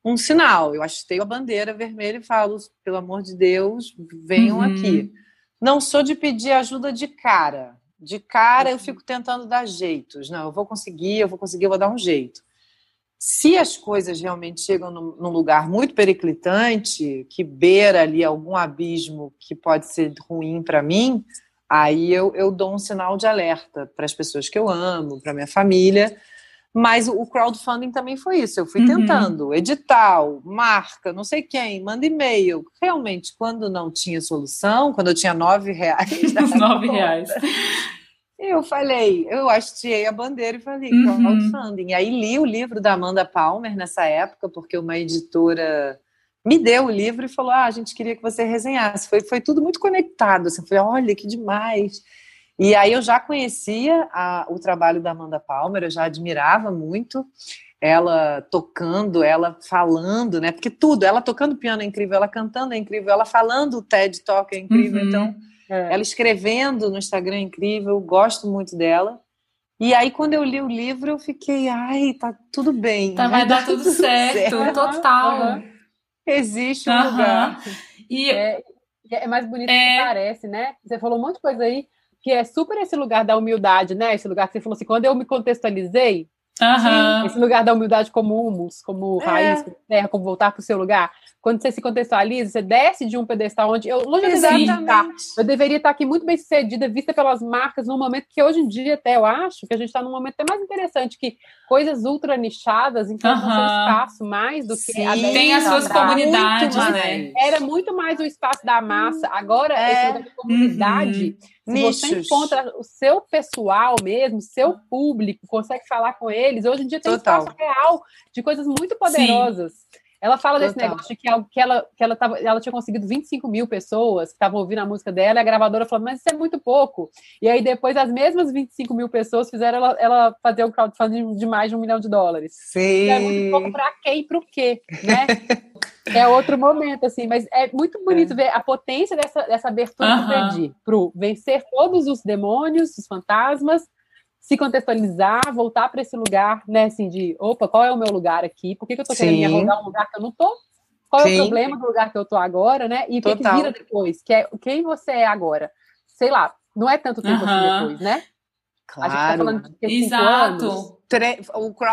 um, um, sinal. Eu tenho a bandeira vermelha e falo, pelo amor de Deus, venham uhum. aqui. Não sou de pedir ajuda de cara. De cara eu fico tentando dar jeitos. Não, eu vou conseguir, eu vou conseguir, eu vou dar um jeito. Se as coisas realmente chegam num, num lugar muito periclitante, que beira ali algum abismo que pode ser ruim para mim, aí eu, eu dou um sinal de alerta para as pessoas que eu amo, para minha família. Mas o crowdfunding também foi isso. Eu fui uhum. tentando, edital, marca, não sei quem, manda e-mail. Realmente, quando não tinha solução, quando eu tinha nove reais. nove reais. Eu falei, eu hasteei a bandeira e falei, uhum. crowdfunding. E aí li o livro da Amanda Palmer nessa época, porque uma editora me deu o livro e falou: Ah, a gente queria que você resenhasse. Foi, foi tudo muito conectado. Assim, foi, olha que demais. E aí eu já conhecia a, o trabalho da Amanda Palmer, eu já admirava muito ela tocando, ela falando, né? Porque tudo, ela tocando piano é incrível, ela cantando é incrível, ela falando o TED Talk é incrível. Uhum. Então, é. Ela escrevendo no Instagram é incrível, gosto muito dela. E aí, quando eu li o livro, eu fiquei, ai, tá tudo bem. Tá, vai, dar, tudo, tudo certo, certo, total. Uhum. Existe um uhum. lugar. E é, é mais bonito é... que parece, né? Você falou um monte de coisa aí, que é super esse lugar da humildade, né? Esse lugar que você falou assim, quando eu me contextualizei, Uhum. Esse lugar da humildade como humus, como é. raiz, terra, como voltar para o seu lugar quando você se contextualiza, você desce de um pedestal onde eu longe de estar. Eu deveria estar aqui muito bem sucedida, vista pelas marcas, num momento que hoje em dia até eu acho que a gente está num momento até mais interessante, que coisas ultra nichadas encontram uhum. seu espaço mais do que Sim, a Tem as suas comunidades, né? Era muito mais o espaço da massa. Agora, é. esse comunidade. Uhum. Se Nichos. você encontra o seu pessoal mesmo, seu público, consegue falar com eles, hoje em dia tem Total. um espaço real de coisas muito poderosas. Sim. Ela fala Total. desse negócio de que, que, ela, que ela, tava, ela tinha conseguido 25 mil pessoas que estavam ouvindo a música dela, e a gravadora falou, mas isso é muito pouco. E aí depois as mesmas 25 mil pessoas fizeram ela, ela fazer um crowdfunding de mais de um milhão de dólares. Sim. É muito pouco para quem e para o quê, né? é outro momento, assim, mas é muito bonito é. ver a potência dessa, dessa abertura uh -huh. do pro vencer todos os demônios, os fantasmas, se contextualizar, voltar para esse lugar, né, assim, de, opa, qual é o meu lugar aqui? Por que, que eu estou querendo me arrogar um lugar que eu não tô? Qual Sim. é o problema do lugar que eu tô agora, né? E o que, que, vira depois? Que é quem você é agora. Sei lá, não é tanto tempo assim depois, né? Claro. A gente tá falando de Exato.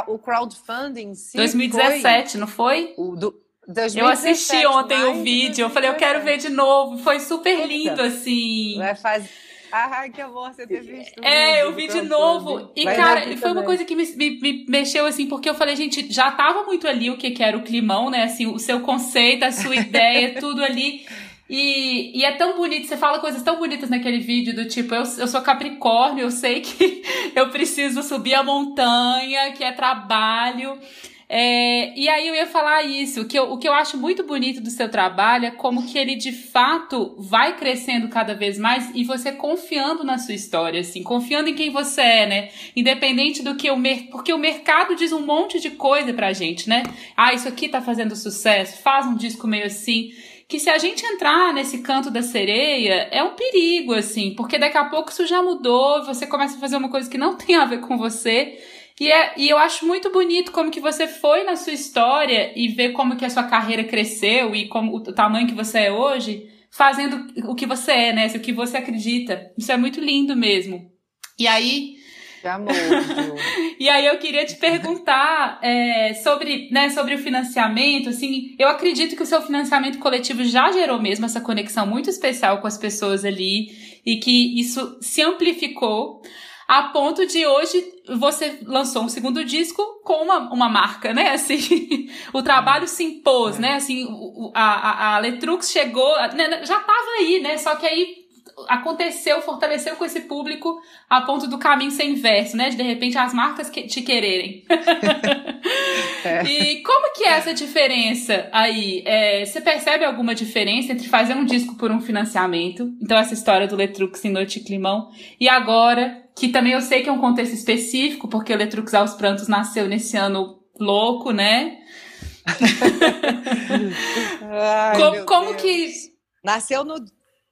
O crowdfunding, sim, 2017, foi... não foi? O do... 2017, eu assisti ontem o vídeo, eu falei, eu quero ver de novo. Foi super lindo, assim. Vai fazer Ai, que amor você ter visto. É, eu vi de novo. E, Vai cara, foi também. uma coisa que me, me, me, mexeu, assim, porque eu falei, gente, já tava muito ali o que, que era o climão, né? Assim, o seu conceito, a sua ideia, tudo ali. E, e é tão bonito, você fala coisas tão bonitas naquele vídeo, do tipo, eu, eu sou Capricórnio, eu sei que eu preciso subir a montanha, que é trabalho. É, e aí eu ia falar isso, que eu, o que eu acho muito bonito do seu trabalho é como que ele de fato vai crescendo cada vez mais e você confiando na sua história, assim, confiando em quem você é, né? Independente do que o mercado, porque o mercado diz um monte de coisa pra gente, né? Ah, isso aqui tá fazendo sucesso, faz um disco meio assim que se a gente entrar nesse canto da sereia, é um perigo, assim, porque daqui a pouco isso já mudou, você começa a fazer uma coisa que não tem a ver com você, e, é, e eu acho muito bonito como que você foi na sua história e ver como que a sua carreira cresceu e como o tamanho que você é hoje, fazendo o que você é, né? O que você acredita. Isso é muito lindo mesmo. E aí. Amor, e aí eu queria te perguntar é, sobre, né, sobre o financiamento, assim, eu acredito que o seu financiamento coletivo já gerou mesmo essa conexão muito especial com as pessoas ali e que isso se amplificou a ponto de hoje você lançou um segundo disco com uma, uma marca, né? Assim, o trabalho se impôs, é. né? Assim, a, a, a Letrux chegou, né, né? já estava aí, né? Só que aí aconteceu, fortaleceu com esse público a ponto do caminho ser inverso, né? De de repente as marcas que te quererem. é. E como que é essa diferença aí? É, você percebe alguma diferença entre fazer um disco por um financiamento? Então, essa história do Letrux em Noite e Climão, e agora que também eu sei que é um contexto específico, porque o Letrux aos Prantos nasceu nesse ano louco, né? Ai, como, como que. Nasceu no,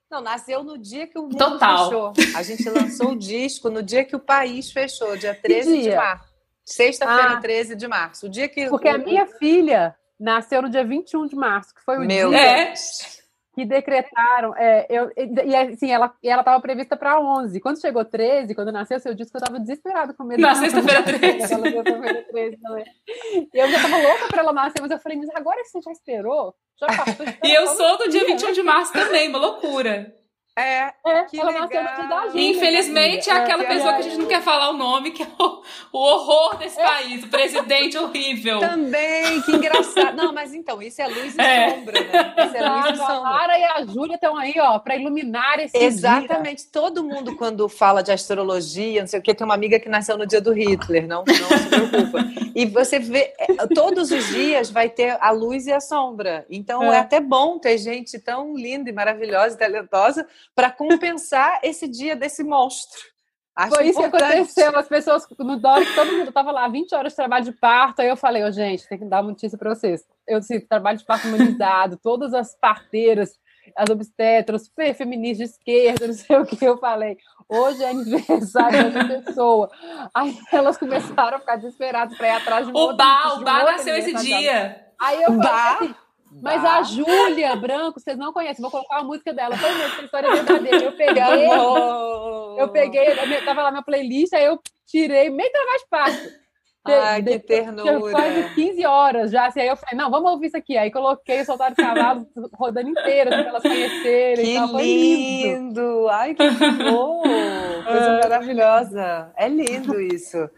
Não, nasceu no dia que o mundo Total. fechou. A gente lançou o disco no dia que o país fechou, dia 13 de dia? março. Sexta-feira, Ah. 13 de março. O dia que. Porque o- a minha filha nasceu no dia 21 de março, que foi o Meu dia É. que decretaram. É, eu, e, assim, ela ela estava prevista para 11. Quando chegou 13, quando nasceu seu disco, eu estava desesperada com medo. Na sexta-feira fosse- 13. Ela deu sexta-feira 13 também. E eu já estava louca para ela nascer, mas eu falei, mas agora você já esperou? Já passou? E eu sou do dia, 21 de março também, uma loucura. É, É, Que ela nasceu legal. dia da E Júlia, infelizmente é minha aquela que pessoa que a legal. gente não quer falar o nome, que é o, o horror desse país, o presidente horrível. também, que engraçado. Não, mas então, isso é luz e É. sombra, né? Isso é luz e Exato, a sombra. Lara e a Júlia estão aí, ó, para iluminar esse dia. Exatamente. Todo mundo, quando fala de astrologia, não sei o que, tem uma amiga que nasceu no dia do Hitler, não, não se preocupa. E você vê, é, todos os dias vai ter a luz e a sombra. Então é, É. até bom ter gente tão linda e maravilhosa e talentosa para compensar esse dia desse monstro. Acho Foi isso que importante. aconteceu. As pessoas no Dória, todo mundo tava lá, 20 horas de trabalho de parto. Aí eu falei, ô, gente, tem que dar uma notícia para vocês. Eu disse, trabalho de parto humanizado, todas as parteiras, as obstetras, super feministas de esquerda, não sei o que. Eu falei, hoje é aniversário uma pessoa. Aí elas começaram a ficar desesperadas para ir atrás de um O de o outro nasceu esse dia. Aí eu falei assim, mas a Júlia Branco, vocês não conhecem, vou colocar a música dela. Foi mesmo, essa história é verdadeira. Eu peguei, amor! eu peguei, eu tava lá minha playlist, aí eu tirei meio de parto. Ai, que ternura. quase 15 horas já, assim, aí eu falei, não, vamos ouvir isso aqui. Aí coloquei o Soltar de Cavalos rodando inteira, assim, pra elas conhecerem. Que e. Foi lindo. lindo! Ai, que amor! Coisa maravilhosa. É lindo isso.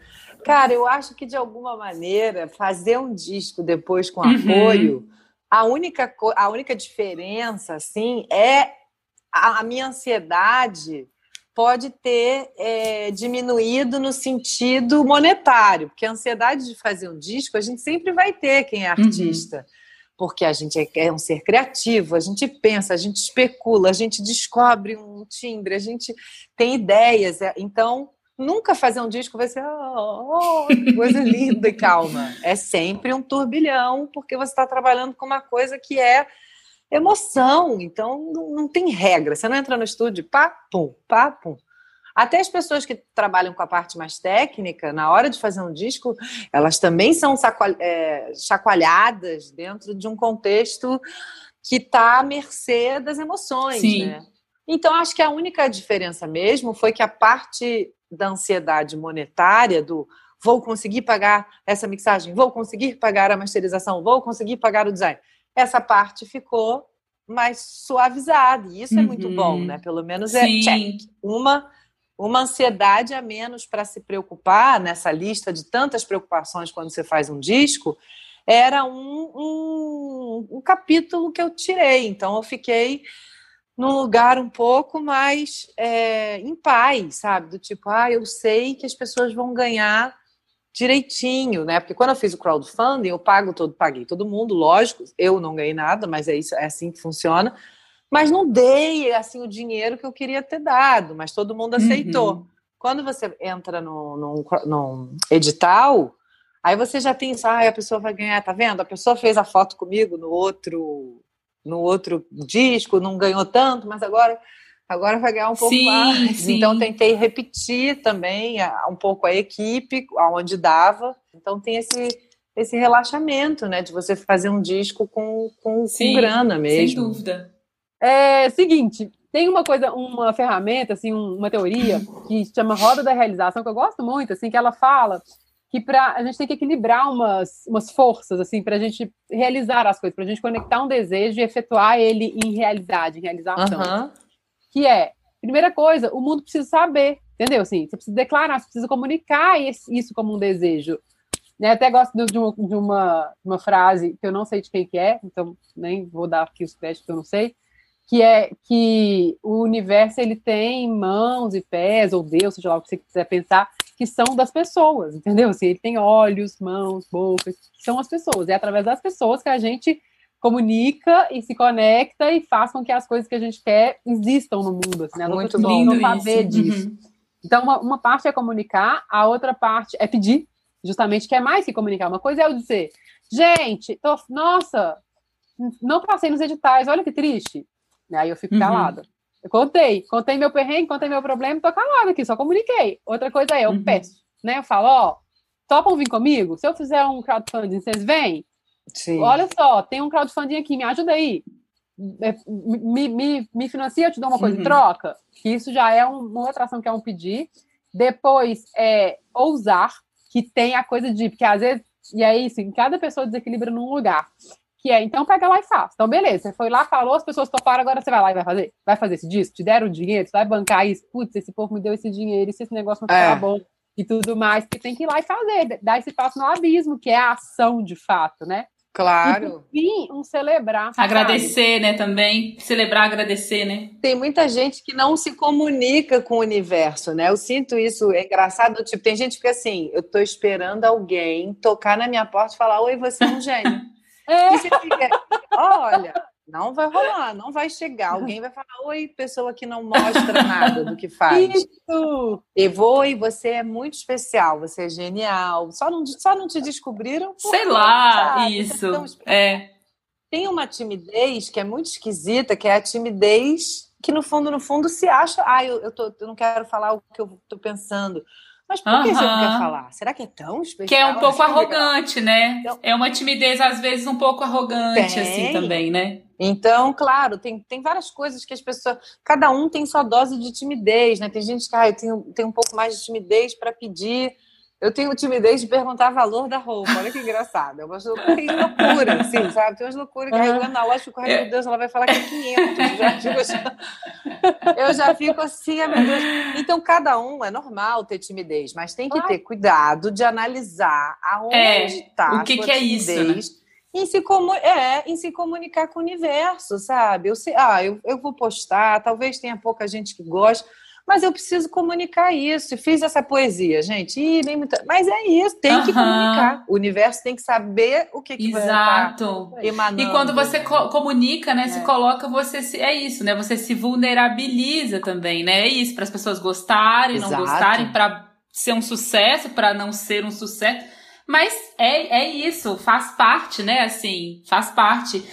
Cara, eu acho que de alguma maneira fazer um disco depois com Uhum. A única, a única diferença, assim, é a, a minha ansiedade pode ter é, diminuído no sentido monetário, porque a ansiedade de fazer um disco a gente sempre vai ter quem é artista. Porque a gente é- é um ser criativo, a gente pensa, a gente especula, a gente descobre um timbre, a gente tem ideias. é- Então, nunca fazer um disco vai ser oh, oh, coisa linda e calma. É sempre um turbilhão, porque você está trabalhando com uma coisa que é emoção. Então, não, não tem regra. Você não entra no estúdio, pá, pum, pá, pum. Até as pessoas que trabalham com a parte mais técnica, na hora de fazer um disco, elas também são é, chacoalhadas dentro de um contexto que está à mercê das emoções, Sim. né? Então, acho que a única diferença mesmo foi que a parte da ansiedade monetária, do vou conseguir pagar essa mixagem, vou conseguir pagar a masterização, vou conseguir pagar o design, essa parte ficou mais suavizada. E isso é muito Uhum. bom, né? Pelo menos é Sim. check. Uma, uma ansiedade a menos para se preocupar nessa lista de tantas preocupações quando você faz um disco. Era um, um, um capítulo que eu tirei. Então, eu fiquei num lugar um pouco mais é, em paz, sabe? Do tipo, ah, eu sei que as pessoas vão ganhar direitinho, né? Porque quando eu fiz o crowdfunding, eu pago todo, paguei todo mundo, lógico. Eu não ganhei nada, mas é isso, é assim que funciona. Mas não dei assim o dinheiro que eu queria ter dado, mas todo mundo aceitou. Uhum. Quando você entra num, num edital, aí você já tem ah, a pessoa vai ganhar, tá vendo? A pessoa fez a foto comigo no outro no outro disco, não ganhou tanto, mas agora agora vai ganhar um pouco Sim, mais. sim. Então tentei repetir também a- um pouco a equipe, aonde dava. Então tem esse esse relaxamento, né, de você fazer um disco com, com, Sim, com grana Sem mesmo. dúvida. É seguinte, tem uma coisa, uma ferramenta, assim, um- uma teoria que se chama roda da realização, que eu gosto muito, assim, que ela fala que pra, a gente tem que equilibrar umas, umas forças, assim, para a gente realizar as coisas, para a gente conectar um desejo e efetuar ele em realidade, em realização. Aham. Que é, primeira coisa, o mundo precisa saber, entendeu? Assim, você precisa declarar, você precisa comunicar esse- isso como um desejo. Né? Até gosto de, de uma, de, uma, uma frase que eu não sei de quem que é, então nem vou dar aqui os créditos que eu não sei, que é que o universo ele tem mãos e pés, ou Deus, seja lá o que você quiser pensar, que são das pessoas, entendeu? Assim, ele tem olhos, mãos, boca, que são as pessoas. É através das pessoas que a gente comunica e se conecta e faz com que as coisas que a gente quer existam no mundo. Assim, né? Muito bom. Lindo saber isso. disso. Uhum. Então, uma, uma parte é comunicar, a outra parte é pedir, justamente, que é mais que comunicar. Uma coisa é eu dizer, gente, tô, nossa, não passei nos editais, olha que triste. Aí eu fico Uhum. calada. Eu contei, contei meu perrengue, contei meu problema, tô calada aqui, só comuniquei. Outra coisa é, eu Uhum. peço, né? Eu falo, ó, topam vir comigo? Se eu fizer um crowdfunding, vocês vêm? Sim. Olha só, tem um crowdfunding aqui, me ajuda aí. É, Me, me, me financia, eu te dou uma coisa Uhum. em troca. Que isso já é um- uma outra ação que é um pedir. Depois, é ousar, que tem a coisa de, porque às vezes, e é isso, em cada pessoa desequilibra num lugar. Que é, então pega lá e faz. Então, beleza, você foi lá, falou, as pessoas toparam, agora você vai lá e vai fazer? Vai fazer esse disco? Te deram dinheiro? Você vai bancar isso? Putz, esse povo me deu esse dinheiro, e se esse negócio não ficar É. bom e tudo mais, porque tem que ir lá e fazer, dar esse passo no abismo, que é a ação de fato, né? E Claro. fim, um celebrar. sabe? Agradecer, né, também. Celebrar, agradecer, né? Tem muita gente que não se comunica com o universo, né? Eu sinto isso, é engraçado, tipo, tem gente que fica assim, eu tô esperando alguém tocar na minha porta e falar, oi, você é um gênio. É, E você fica, olha, não vai rolar, não vai chegar. Alguém vai falar, oi, pessoa que não mostra nada do que faz. isso! E você é muito especial, você é genial. Só não, só não te descobriram. por Sei lá, sabe? Isso. É. Tem uma timidez que é muito esquisita, que é a timidez que, no fundo, no fundo, se acha. Ah, eu, eu, tô, eu não quero falar o que eu tô pensando. Mas por que você não quer falar? Será que é tão especial? Que é um pouco é arrogante, né? Então- É uma timidez, às vezes, um pouco arrogante, Tem. assim, também, né? Então, claro, tem, tem várias coisas que as pessoas. Cada um tem sua dose de timidez, né? Tem gente que ah, tenho, tenho um pouco mais de timidez para pedir. Eu tenho timidez de perguntar valor da roupa. Olha que engraçado. É uma loucura, assim, sabe? Tem umas loucuras que Aham. aí eu ando na loja fico, ai meu Deus, ela vai falar que é 500. Eu já fico assim, eu já fico assim, ai meu Deus. Então, cada um é normal ter timidez, mas tem que Claro. ter cuidado de analisar aonde É, está o que que é isso, né? em se, comu é, em se comunicar com o universo, sabe? Eu sei, ah, eu, eu vou postar, talvez tenha pouca gente que goste, mas eu preciso comunicar isso. Fiz essa poesia, gente, e nem muita. Mas é isso, tem que Aham. comunicar. O universo tem que saber o que, que vai estar Exato. emanando. E quando você co- comunica, né, se É. coloca, você se, é isso, né? Você se vulnerabiliza também, né? É isso, para as pessoas gostarem, não Exato. gostarem, para ser um sucesso, para não ser um sucesso. Mas é, é isso, faz parte, né? Assim, faz parte.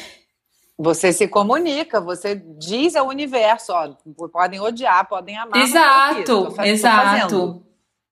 Você se comunica, você diz ao universo, ó, podem odiar, podem amar. exato, fazendo. exato.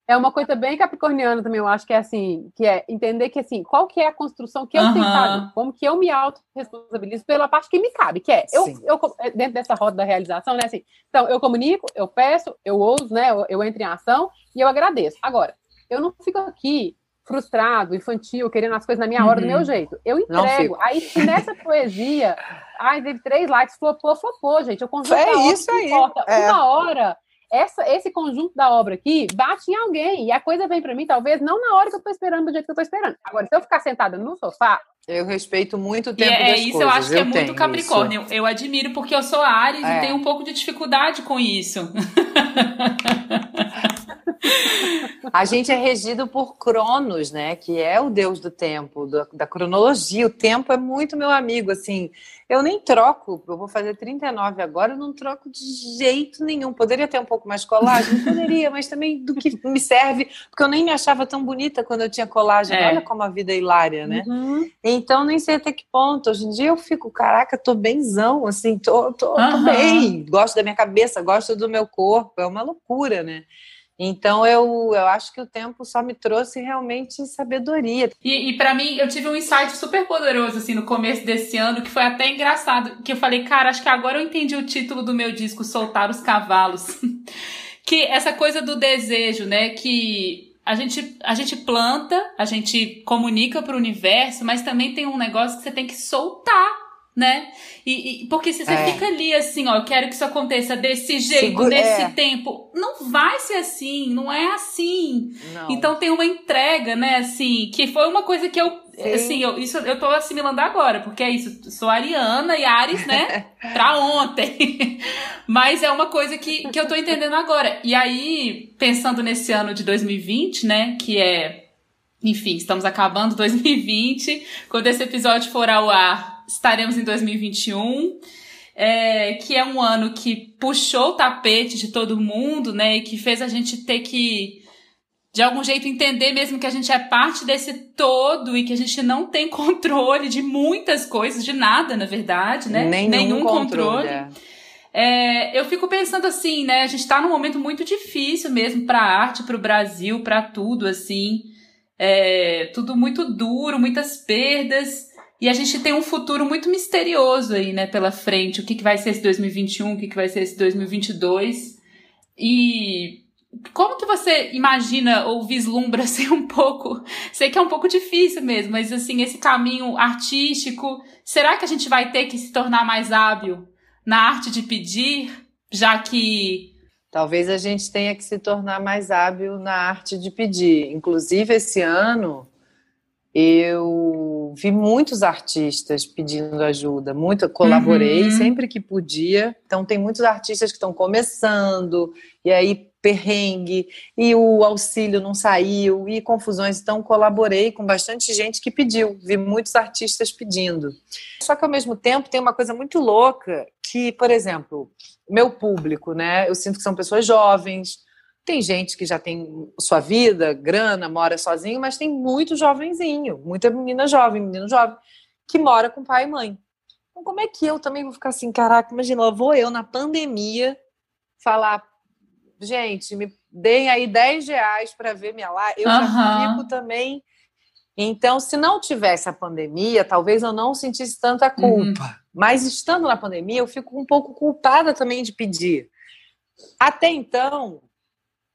É uma coisa bem capricorniana também, eu acho que é assim, que é entender que assim, qual que é a construção que eu tenho que Aham. fazer, como que eu me autorresponsabilizo pela parte que me cabe, que é, eu, Sim. eu dentro dessa roda da realização, né, assim, então eu comunico, eu peço, eu ouso, né, eu, eu entro em ação e eu agradeço. Agora, eu não fico aqui frustrado, infantil, querendo as coisas na minha hora, do Uhum. meu jeito. Eu entrego. Aí, se nessa poesia, ai, teve três likes, flopou, flopou, gente. Eu conjunto É obra isso aí, importa. é. Uma hora, essa, esse conjunto da obra aqui bate em alguém. E a coisa vem pra mim, talvez, não na hora que eu tô esperando, do jeito que eu tô esperando. Agora, se eu ficar sentada no sofá, Eu respeito muito o E tempo é, das isso, coisas. eu acho que é tenho muito isso. Capricórnio. Eu, eu admiro porque eu sou Ares É. e tenho um pouco de dificuldade com isso. A gente é regido por Cronos, né? Que é o deus do tempo, da, da cronologia. O tempo é muito meu amigo, assim. Eu nem troco. Eu vou fazer 39 agora, eu não troco de jeito nenhum. Poderia ter um pouco mais colagem? Poderia, mas também do que me serve, porque eu nem me achava tão bonita quando eu tinha colagem. É. Olha como a vida é hilária, né? uhum, Então, nem sei até que ponto. Hoje em dia eu fico, caraca, tô benzão, assim, tô, tô, tô Aham. bem. Gosto da minha cabeça, gosto do meu corpo. É uma loucura, né? Então, eu, eu acho que o tempo só me trouxe realmente sabedoria. E, e para mim, eu tive um insight super poderoso, assim, no começo desse ano, que foi até engraçado. Que eu falei, cara, acho que agora eu entendi o título do meu disco, Soltar os Cavalos. que essa coisa do desejo, né? Que a gente, a gente planta, a gente comunica pro universo, mas também tem um negócio que você tem que soltar. Né? E, e- porque se você É. fica ali assim, ó, eu quero que isso aconteça desse jeito, Segura- nesse é. tempo, não vai ser assim, não é assim. Não. Então tem uma entrega, né, assim, que foi uma coisa que eu, Sim. assim, eu, isso eu tô assimilando agora, porque é isso, sou ariana e Ares, né, pra ontem. Mas é uma coisa que, que eu tô entendendo agora. E aí, pensando nesse ano de 2020, né, que é, enfim, estamos acabando 2020, quando esse episódio for ao ar, estaremos em 2021 é, que é um ano que puxou o tapete de todo mundo, né? E que fez a gente ter que, de algum jeito, entender mesmo que a gente é parte desse todo e que a gente não tem controle de muitas coisas, de nada, na verdade, né? Nenhum, controle. é. É, eu fico pensando assim, né? A gente está num momento muito difícil mesmo para a arte, para o Brasil, para tudo, assim. É, tudo muito duro, muitas perdas. E a gente tem um futuro muito misterioso aí, né, pela frente. O que, que vai ser esse 2021, o que, que vai ser esse 2022. E como que você imagina ou vislumbra assim um pouco? Sei que é um pouco difícil mesmo, mas assim, esse caminho artístico, será que a gente vai ter que se tornar mais hábil na arte de pedir, já que talvez a gente tenha que se tornar mais hábil na arte de pedir. Inclusive esse ano eu vi muitos artistas pedindo ajuda, muito colaborei uhum. sempre que podia. Então tem muitos artistas que estão começando e aí perrengue e o auxílio não saiu e confusões. Então colaborei com bastante gente que pediu, vi muitos artistas pedindo. Só que ao mesmo tempo tem uma coisa muito louca que, por exemplo, meu público, né? Eu sinto que são pessoas jovens, tem gente que já tem sua vida, grana, mora sozinho, mas tem muito jovenzinho, muita menina jovem, menino jovem, que mora com pai e mãe. Então, como é que eu também vou ficar assim, caraca, imagina, vou eu na pandemia falar, gente, me deem aí 10 reais para ver minha live, eu uhum. já fico também. Então, se não tivesse a pandemia, talvez eu não sentisse tanta culpa. Uhum. Mas estando na pandemia, eu fico um pouco culpada também de pedir. Até então,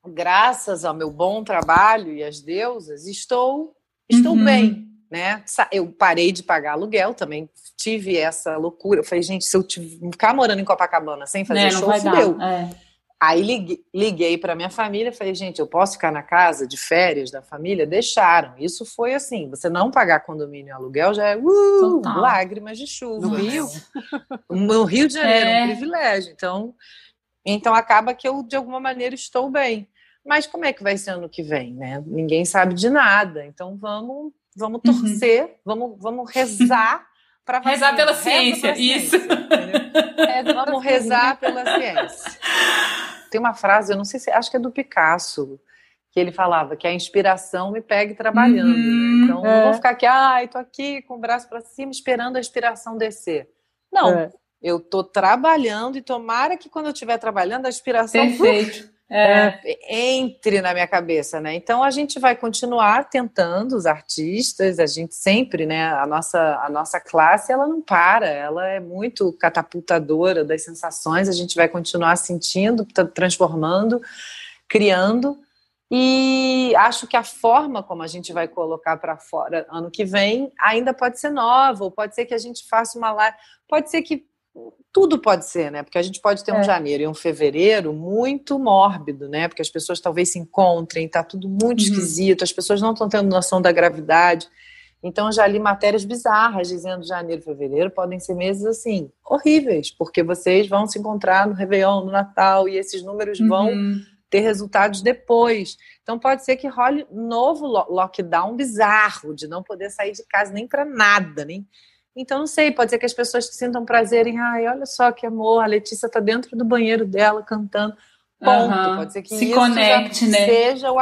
graças ao meu bom trabalho e às deusas, estou estou uhum. bem, né? Eu parei de pagar aluguel também, tive essa loucura. Eu falei, gente, se eu ficar morando em Copacabana sem fazer é, show, fudeu. É. Aí liguei, liguei para minha família, falei, gente, eu posso ficar na casa de férias da família? Deixaram. Isso foi assim, você não pagar condomínio e aluguel já é uh, lágrimas de chuva. No Rio? No Rio de Janeiro, é um privilégio. Então, então acaba que eu, de alguma maneira, estou bem. Mas como é que vai ser ano que vem, né? Ninguém sabe de nada. Então vamos, vamos uhum. torcer, uhum. vamos, vamos rezar para rezar pela ciência, isso. é, vamos rezar pela ciência. Tem uma frase, eu não sei se acho que é do Picasso, que ele falava que a inspiração me pegue trabalhando. Né? Uhum, né? Então é. não vou ficar aqui, ai, ah, tô aqui com o braço para cima esperando a inspiração descer. Não, é. Eu tô trabalhando e tomara que quando eu estiver trabalhando a inspiração Perfeito. É. entre na minha cabeça, né? Então a gente vai continuar tentando os artistas, a gente sempre, né? A nossa a nossa classe ela não para, ela é muito catapultadora das sensações, a gente vai continuar sentindo, transformando, criando. E acho que a forma como a gente vai colocar para fora ano que vem ainda pode ser nova, ou pode ser que a gente faça uma live, pode ser que tudo pode ser, né? Porque a gente pode ter um é. janeiro e um fevereiro muito mórbido, né? Porque as pessoas talvez se encontrem, tá tudo muito uhum. esquisito, as pessoas não estão tendo noção da gravidade. Então já li matérias bizarras dizendo janeiro e fevereiro podem ser meses assim, horríveis, porque vocês vão se encontrar no Réveillon, no Natal, e esses números vão uhum. ter resultados depois. Então pode ser que role novo lockdown bizarro, de não poder sair de casa nem para nada, nem então, não sei, pode ser que as pessoas sintam prazer em, ai, olha só que amor, a Letícia está dentro do banheiro dela cantando. Ponto. Uhum. Pode ser que Se isso conecte, né? seja o,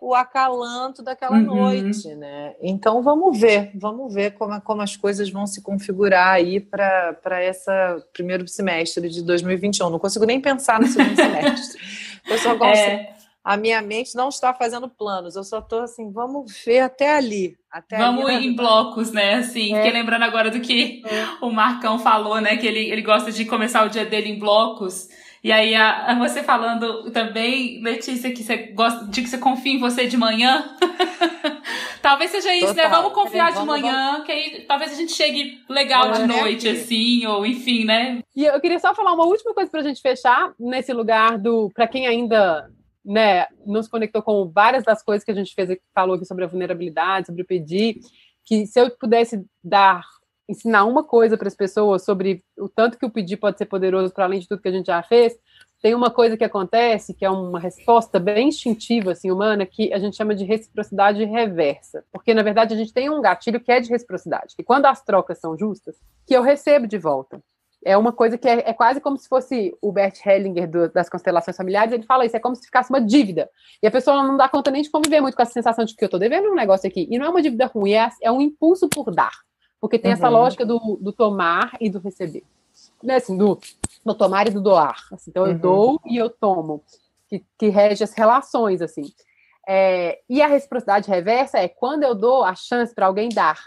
o acalanto daquela uhum. noite, né? Então vamos ver, vamos ver como, como as coisas vão se configurar aí para esse primeiro semestre de 2021. Não consigo nem pensar no segundo semestre. Eu só gosto. É a minha mente não está fazendo planos. Eu só estou assim, vamos ver até ali. Até vamos ali, em blocos, né? Assim, é. lembrando agora do que é. o Marcão falou, né? Que ele, ele gosta de começar o dia dele em blocos. E aí, a, a você falando também, Letícia, que você gosta de que você confia em você de manhã. talvez seja isso, né? Total. né? Vamos confiar vamos, de manhã, vamos. que aí talvez a gente chegue legal de noite, assim, ou enfim, né? E eu queria só falar uma última coisa pra gente fechar nesse lugar do. para quem ainda né, nos conectou com várias das coisas que a gente fez, falou aqui sobre a vulnerabilidade, sobre o pedir, que se eu pudesse dar, ensinar uma coisa para as pessoas sobre o tanto que o pedir pode ser poderoso para além de tudo que a gente já fez, tem uma coisa que acontece, que é uma resposta bem instintiva, assim, humana, que a gente chama de reciprocidade reversa. Porque, na verdade, a gente tem um gatilho que é de reciprocidade. E quando as trocas são justas, que eu recebo de volta é uma coisa que é, é, quase como se fosse o Bert Hellinger do, das constelações familiares, ele fala isso, é como se ficasse uma dívida. E a pessoa não dá conta nem de conviver muito com essa sensação de que eu estou devendo um negócio aqui. E não é uma dívida ruim, é, é um impulso por dar. Porque tem uhum. essa lógica do, do tomar e do receber. né, assim, do, do tomar e do doar. Assim, então, eu Uhum. dou e eu tomo, que, que rege as relações, assim. É, e a reciprocidade reversa é quando eu dou a chance para alguém dar.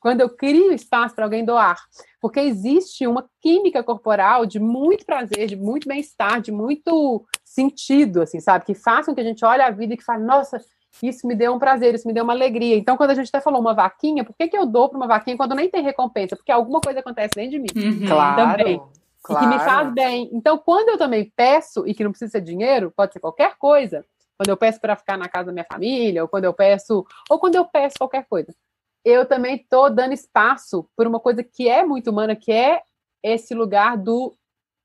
Quando eu crio espaço para alguém doar. Porque existe uma química corporal de muito prazer, de muito bem-estar, de muito sentido, assim, sabe? Que façam que a gente olhe a vida e que fale, nossa, isso me deu um prazer, isso me deu uma alegria. Então, quando a gente até falou uma vaquinha, por que, que eu dou para uma vaquinha quando nem tem recompensa? Porque alguma coisa acontece dentro de mim. Uhum. Claro. Também. claro. E que me faz bem. Então, quando eu também peço, e que não precisa ser dinheiro, pode ser qualquer coisa, quando eu peço para ficar na casa da minha família, ou quando eu peço, ou quando eu peço qualquer coisa, eu também estou dando espaço por uma coisa que é muito humana, que é esse lugar do,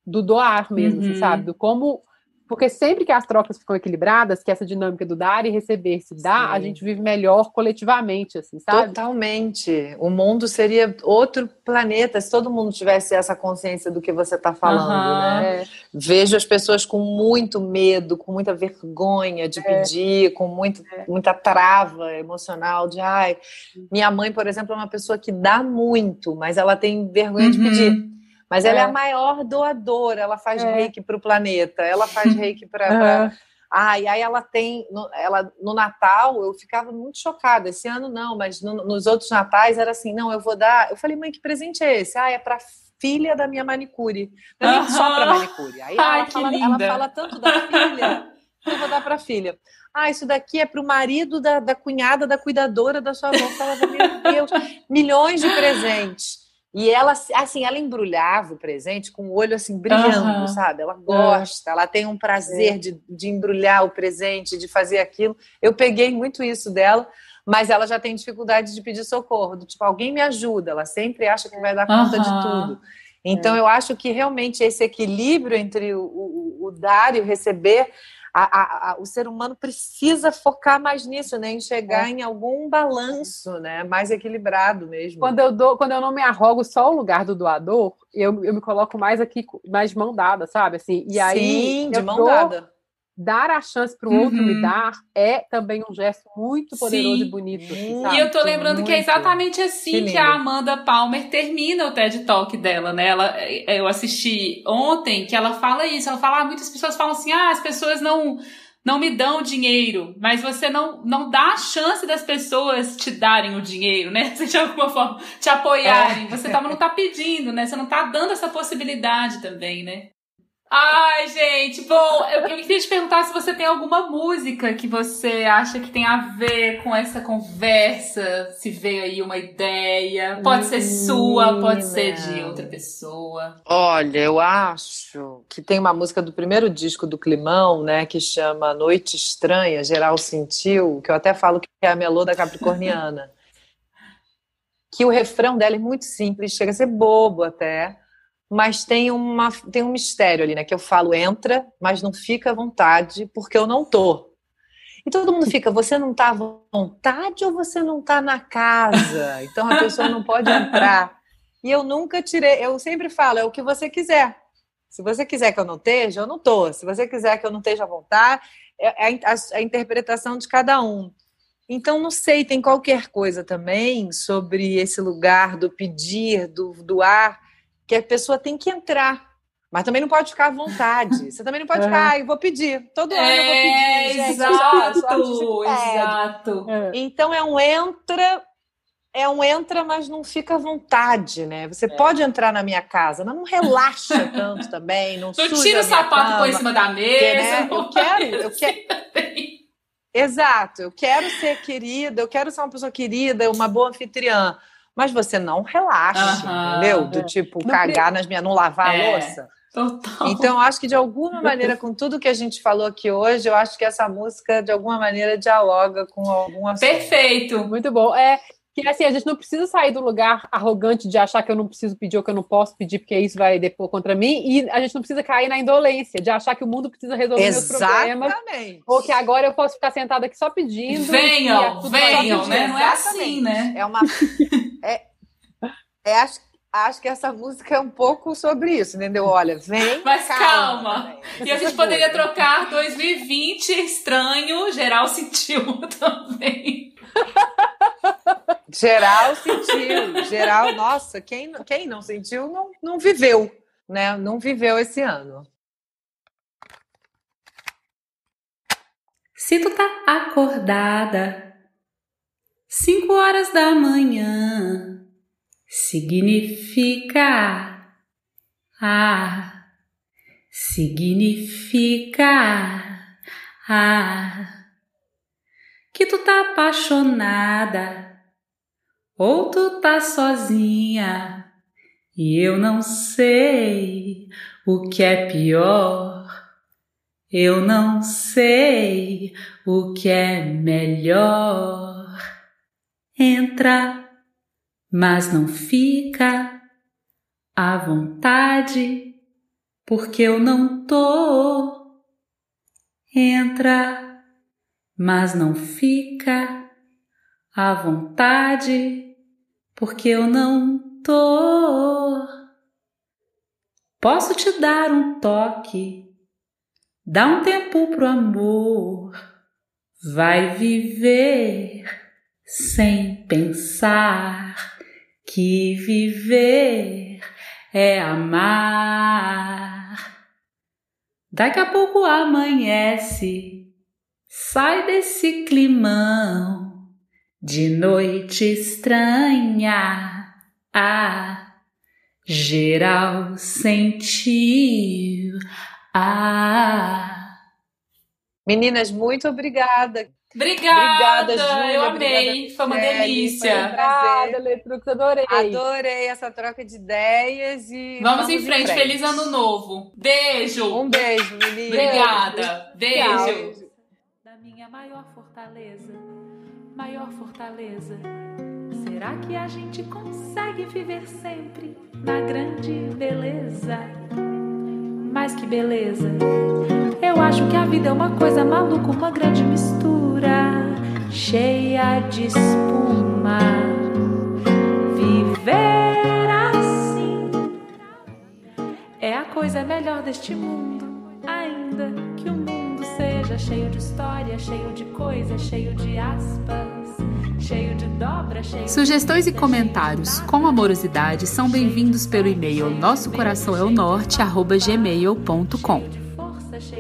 do doar mesmo, Uhum. assim, sabe? Do como. Porque sempre que as trocas ficam equilibradas, que essa dinâmica do dar e receber se dá, Sim. a gente vive melhor coletivamente, assim, sabe? Totalmente. O mundo seria outro planeta se todo mundo tivesse essa consciência do que você está falando, Aham. né? É, Vejo as pessoas com muito medo, com muita vergonha de pedir, com muito, muita trava emocional de ai. Minha mãe, por exemplo, é uma pessoa que dá muito, mas ela tem vergonha de Uhum. pedir. Mas ela é É. a maior doadora, ela faz É. reiki para o planeta, ela faz reiki para. Aham. Ah, e aí ela tem, no, ela, no Natal eu ficava muito chocada. Esse ano não, mas no- nos outros natais era assim, não, eu vou dar. Eu falei, mãe, que presente é esse? Ah, é para filha da minha manicure. Não é nem só para manicure. Aí Ai, ela, que fala, ela fala tanto da filha, eu vou dar para filha. Ah, isso daqui é para o marido da, da cunhada, da cuidadora da sua avó. Falava, meu Deus, milhões de presentes. E ela, assim, ela embrulhava o presente com o olho assim brilhando, Aham. sabe? Ela gosta, ela tem um prazer de, de embrulhar o presente, de fazer aquilo. Eu peguei muito isso dela, mas ela já tem dificuldade de pedir socorro, do tipo, alguém me ajuda. Ela sempre acha que vai dar conta de tudo. Então, eu acho que realmente esse equilíbrio entre o, o- o dar e o receber, a- a- a- o ser humano precisa focar mais nisso, né? Em chegar em algum balanço, né? Mais equilibrado mesmo. Quando eu dou, quando eu não me arrogo só o lugar do doador, eu, eu me coloco mais aqui, mais mão dada, sabe? Assim, e aí Sim, de mão dou- dada. Dar a chance para o outro Uhum. me dar é também um gesto muito poderoso Sim. e bonito. assim, Muito. sabe? E eu tô lembrando que é muito. exatamente assim que, a Amanda Palmer termina o TED Talk dela, né? Ela, eu assisti ontem que ela fala isso. Ela fala, ah, muitas pessoas falam assim, ah, as pessoas não não me dão dinheiro, mas você não, não dá a chance das pessoas te darem o dinheiro, né? De alguma forma te apoiarem. Você tá, não tá pedindo, né? Você não tá dando essa possibilidade também, né? Ai, gente, bom, eu, queria te perguntar se você tem alguma música que você acha que tem a ver com essa conversa, se veio aí uma ideia. Pode ser sua, pode ser de outra pessoa. Olha, eu acho que tem uma música do primeiro disco do Climão, né, que chama Noite Estranha, Geral Sentiu, que eu até falo que é a melô da Capricorniana. que o refrão dela é muito simples, chega a ser bobo até, mas tem, uma, tem um mistério ali, né, que eu falo entra, mas não fica à vontade, porque eu não tô. E todo mundo fica, você não tá à vontade ou você não tá na casa? Então a pessoa não pode entrar. E eu nunca tirei, eu sempre falo, é o que você quiser. Se você quiser que eu não esteja, eu não tô. Se você quiser que eu não esteja à vontade, é a, a- a interpretação de cada um. Então, não sei, tem qualquer coisa também sobre esse lugar do pedir, do doar, que a pessoa tem que entrar. Mas também não pode ficar à vontade. Você também não pode ficar, ah, eu vou pedir. Todo ano eu vou pedir. gente. Exato, exato. É. Então é um entra, é um entra, mas não fica à vontade, né? Você pode entrar na minha casa, mas não relaxa tanto também, não, Não suja tira o sapato cama, põe em cima da porque, mesa. né, Eu quero, eu quero. Exato, eu quero ser querida, eu quero ser uma pessoa querida, uma boa anfitriã. Mas você não relaxa, entendeu? Do tipo, Não cagar nas minhas, não lavar É. a louça. Total. Então, eu acho que de alguma maneira, com tudo que a gente falou aqui hoje, eu acho que essa música, de alguma maneira, dialoga com algum assunto. Perfeito. Muito bom. É que assim, a gente não precisa sair do lugar arrogante de achar que eu não preciso pedir ou que eu não posso pedir, porque isso vai depor contra mim, e a gente não precisa cair na indolência, de achar que o mundo precisa resolver meus problemas, Exatamente. ou que agora eu posso ficar sentada aqui só pedindo. Venham, é venham, né? Não é assim, Exatamente. né? É uma. É, é, acho, acho que essa música é um pouco sobre isso, entendeu? Olha, vem. Mas calma. também. E a gente poderia trocar 2020 estranho, geral sentiu também. Geral sentiu, geral, nossa, quem, quem não sentiu não, não viveu, né? Não viveu esse ano. Se tu tá acordada, cinco horas da manhã, significa, ah, significa, ah, que tu tá apaixonada, ou tu tá sozinha, e eu não sei o que é pior. Eu não sei o que é melhor. Entra, mas não fica à vontade, porque eu não tô. Entra, mas não fica à vontade, porque eu não tô. Posso te dar um toque Dá um tempo pro amor, vai viver sem pensar que viver é amar. Daqui a pouco amanhece, sai desse climão de noite estranha. Ah, geral sentiu ah! Meninas, muito obrigada. Obrigada, obrigada Júlia, eu amei, obrigada, foi uma delícia. Foi um obrigada, Letrux, adorei. Adorei essa troca de ideias e vamos, vamos em, frente. em, frente. Feliz ano novo. Beijo. Um beijo, menina. Obrigada. Beijo. beijo. Minha maior fortaleza, maior fortaleza. Será que a gente consegue viver sempre na grande beleza? mas que beleza. Eu acho que a vida é uma coisa maluca, uma grande mistura, cheia de espuma. Viver assim é a coisa melhor deste mundo, ainda seja cheio de história, cheio de coisa, cheio de aspas. Cheio de dobra, cheio Sugestões e comentários com amorosidade são bem-vindos pelo e-mail nosso coração é o norte gmail.com.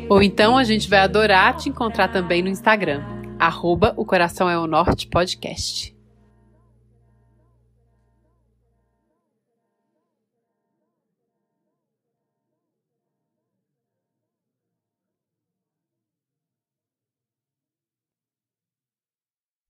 Ou então a gente vai adorar te encontrar também no Instagram, arroba o coração é o norte podcast.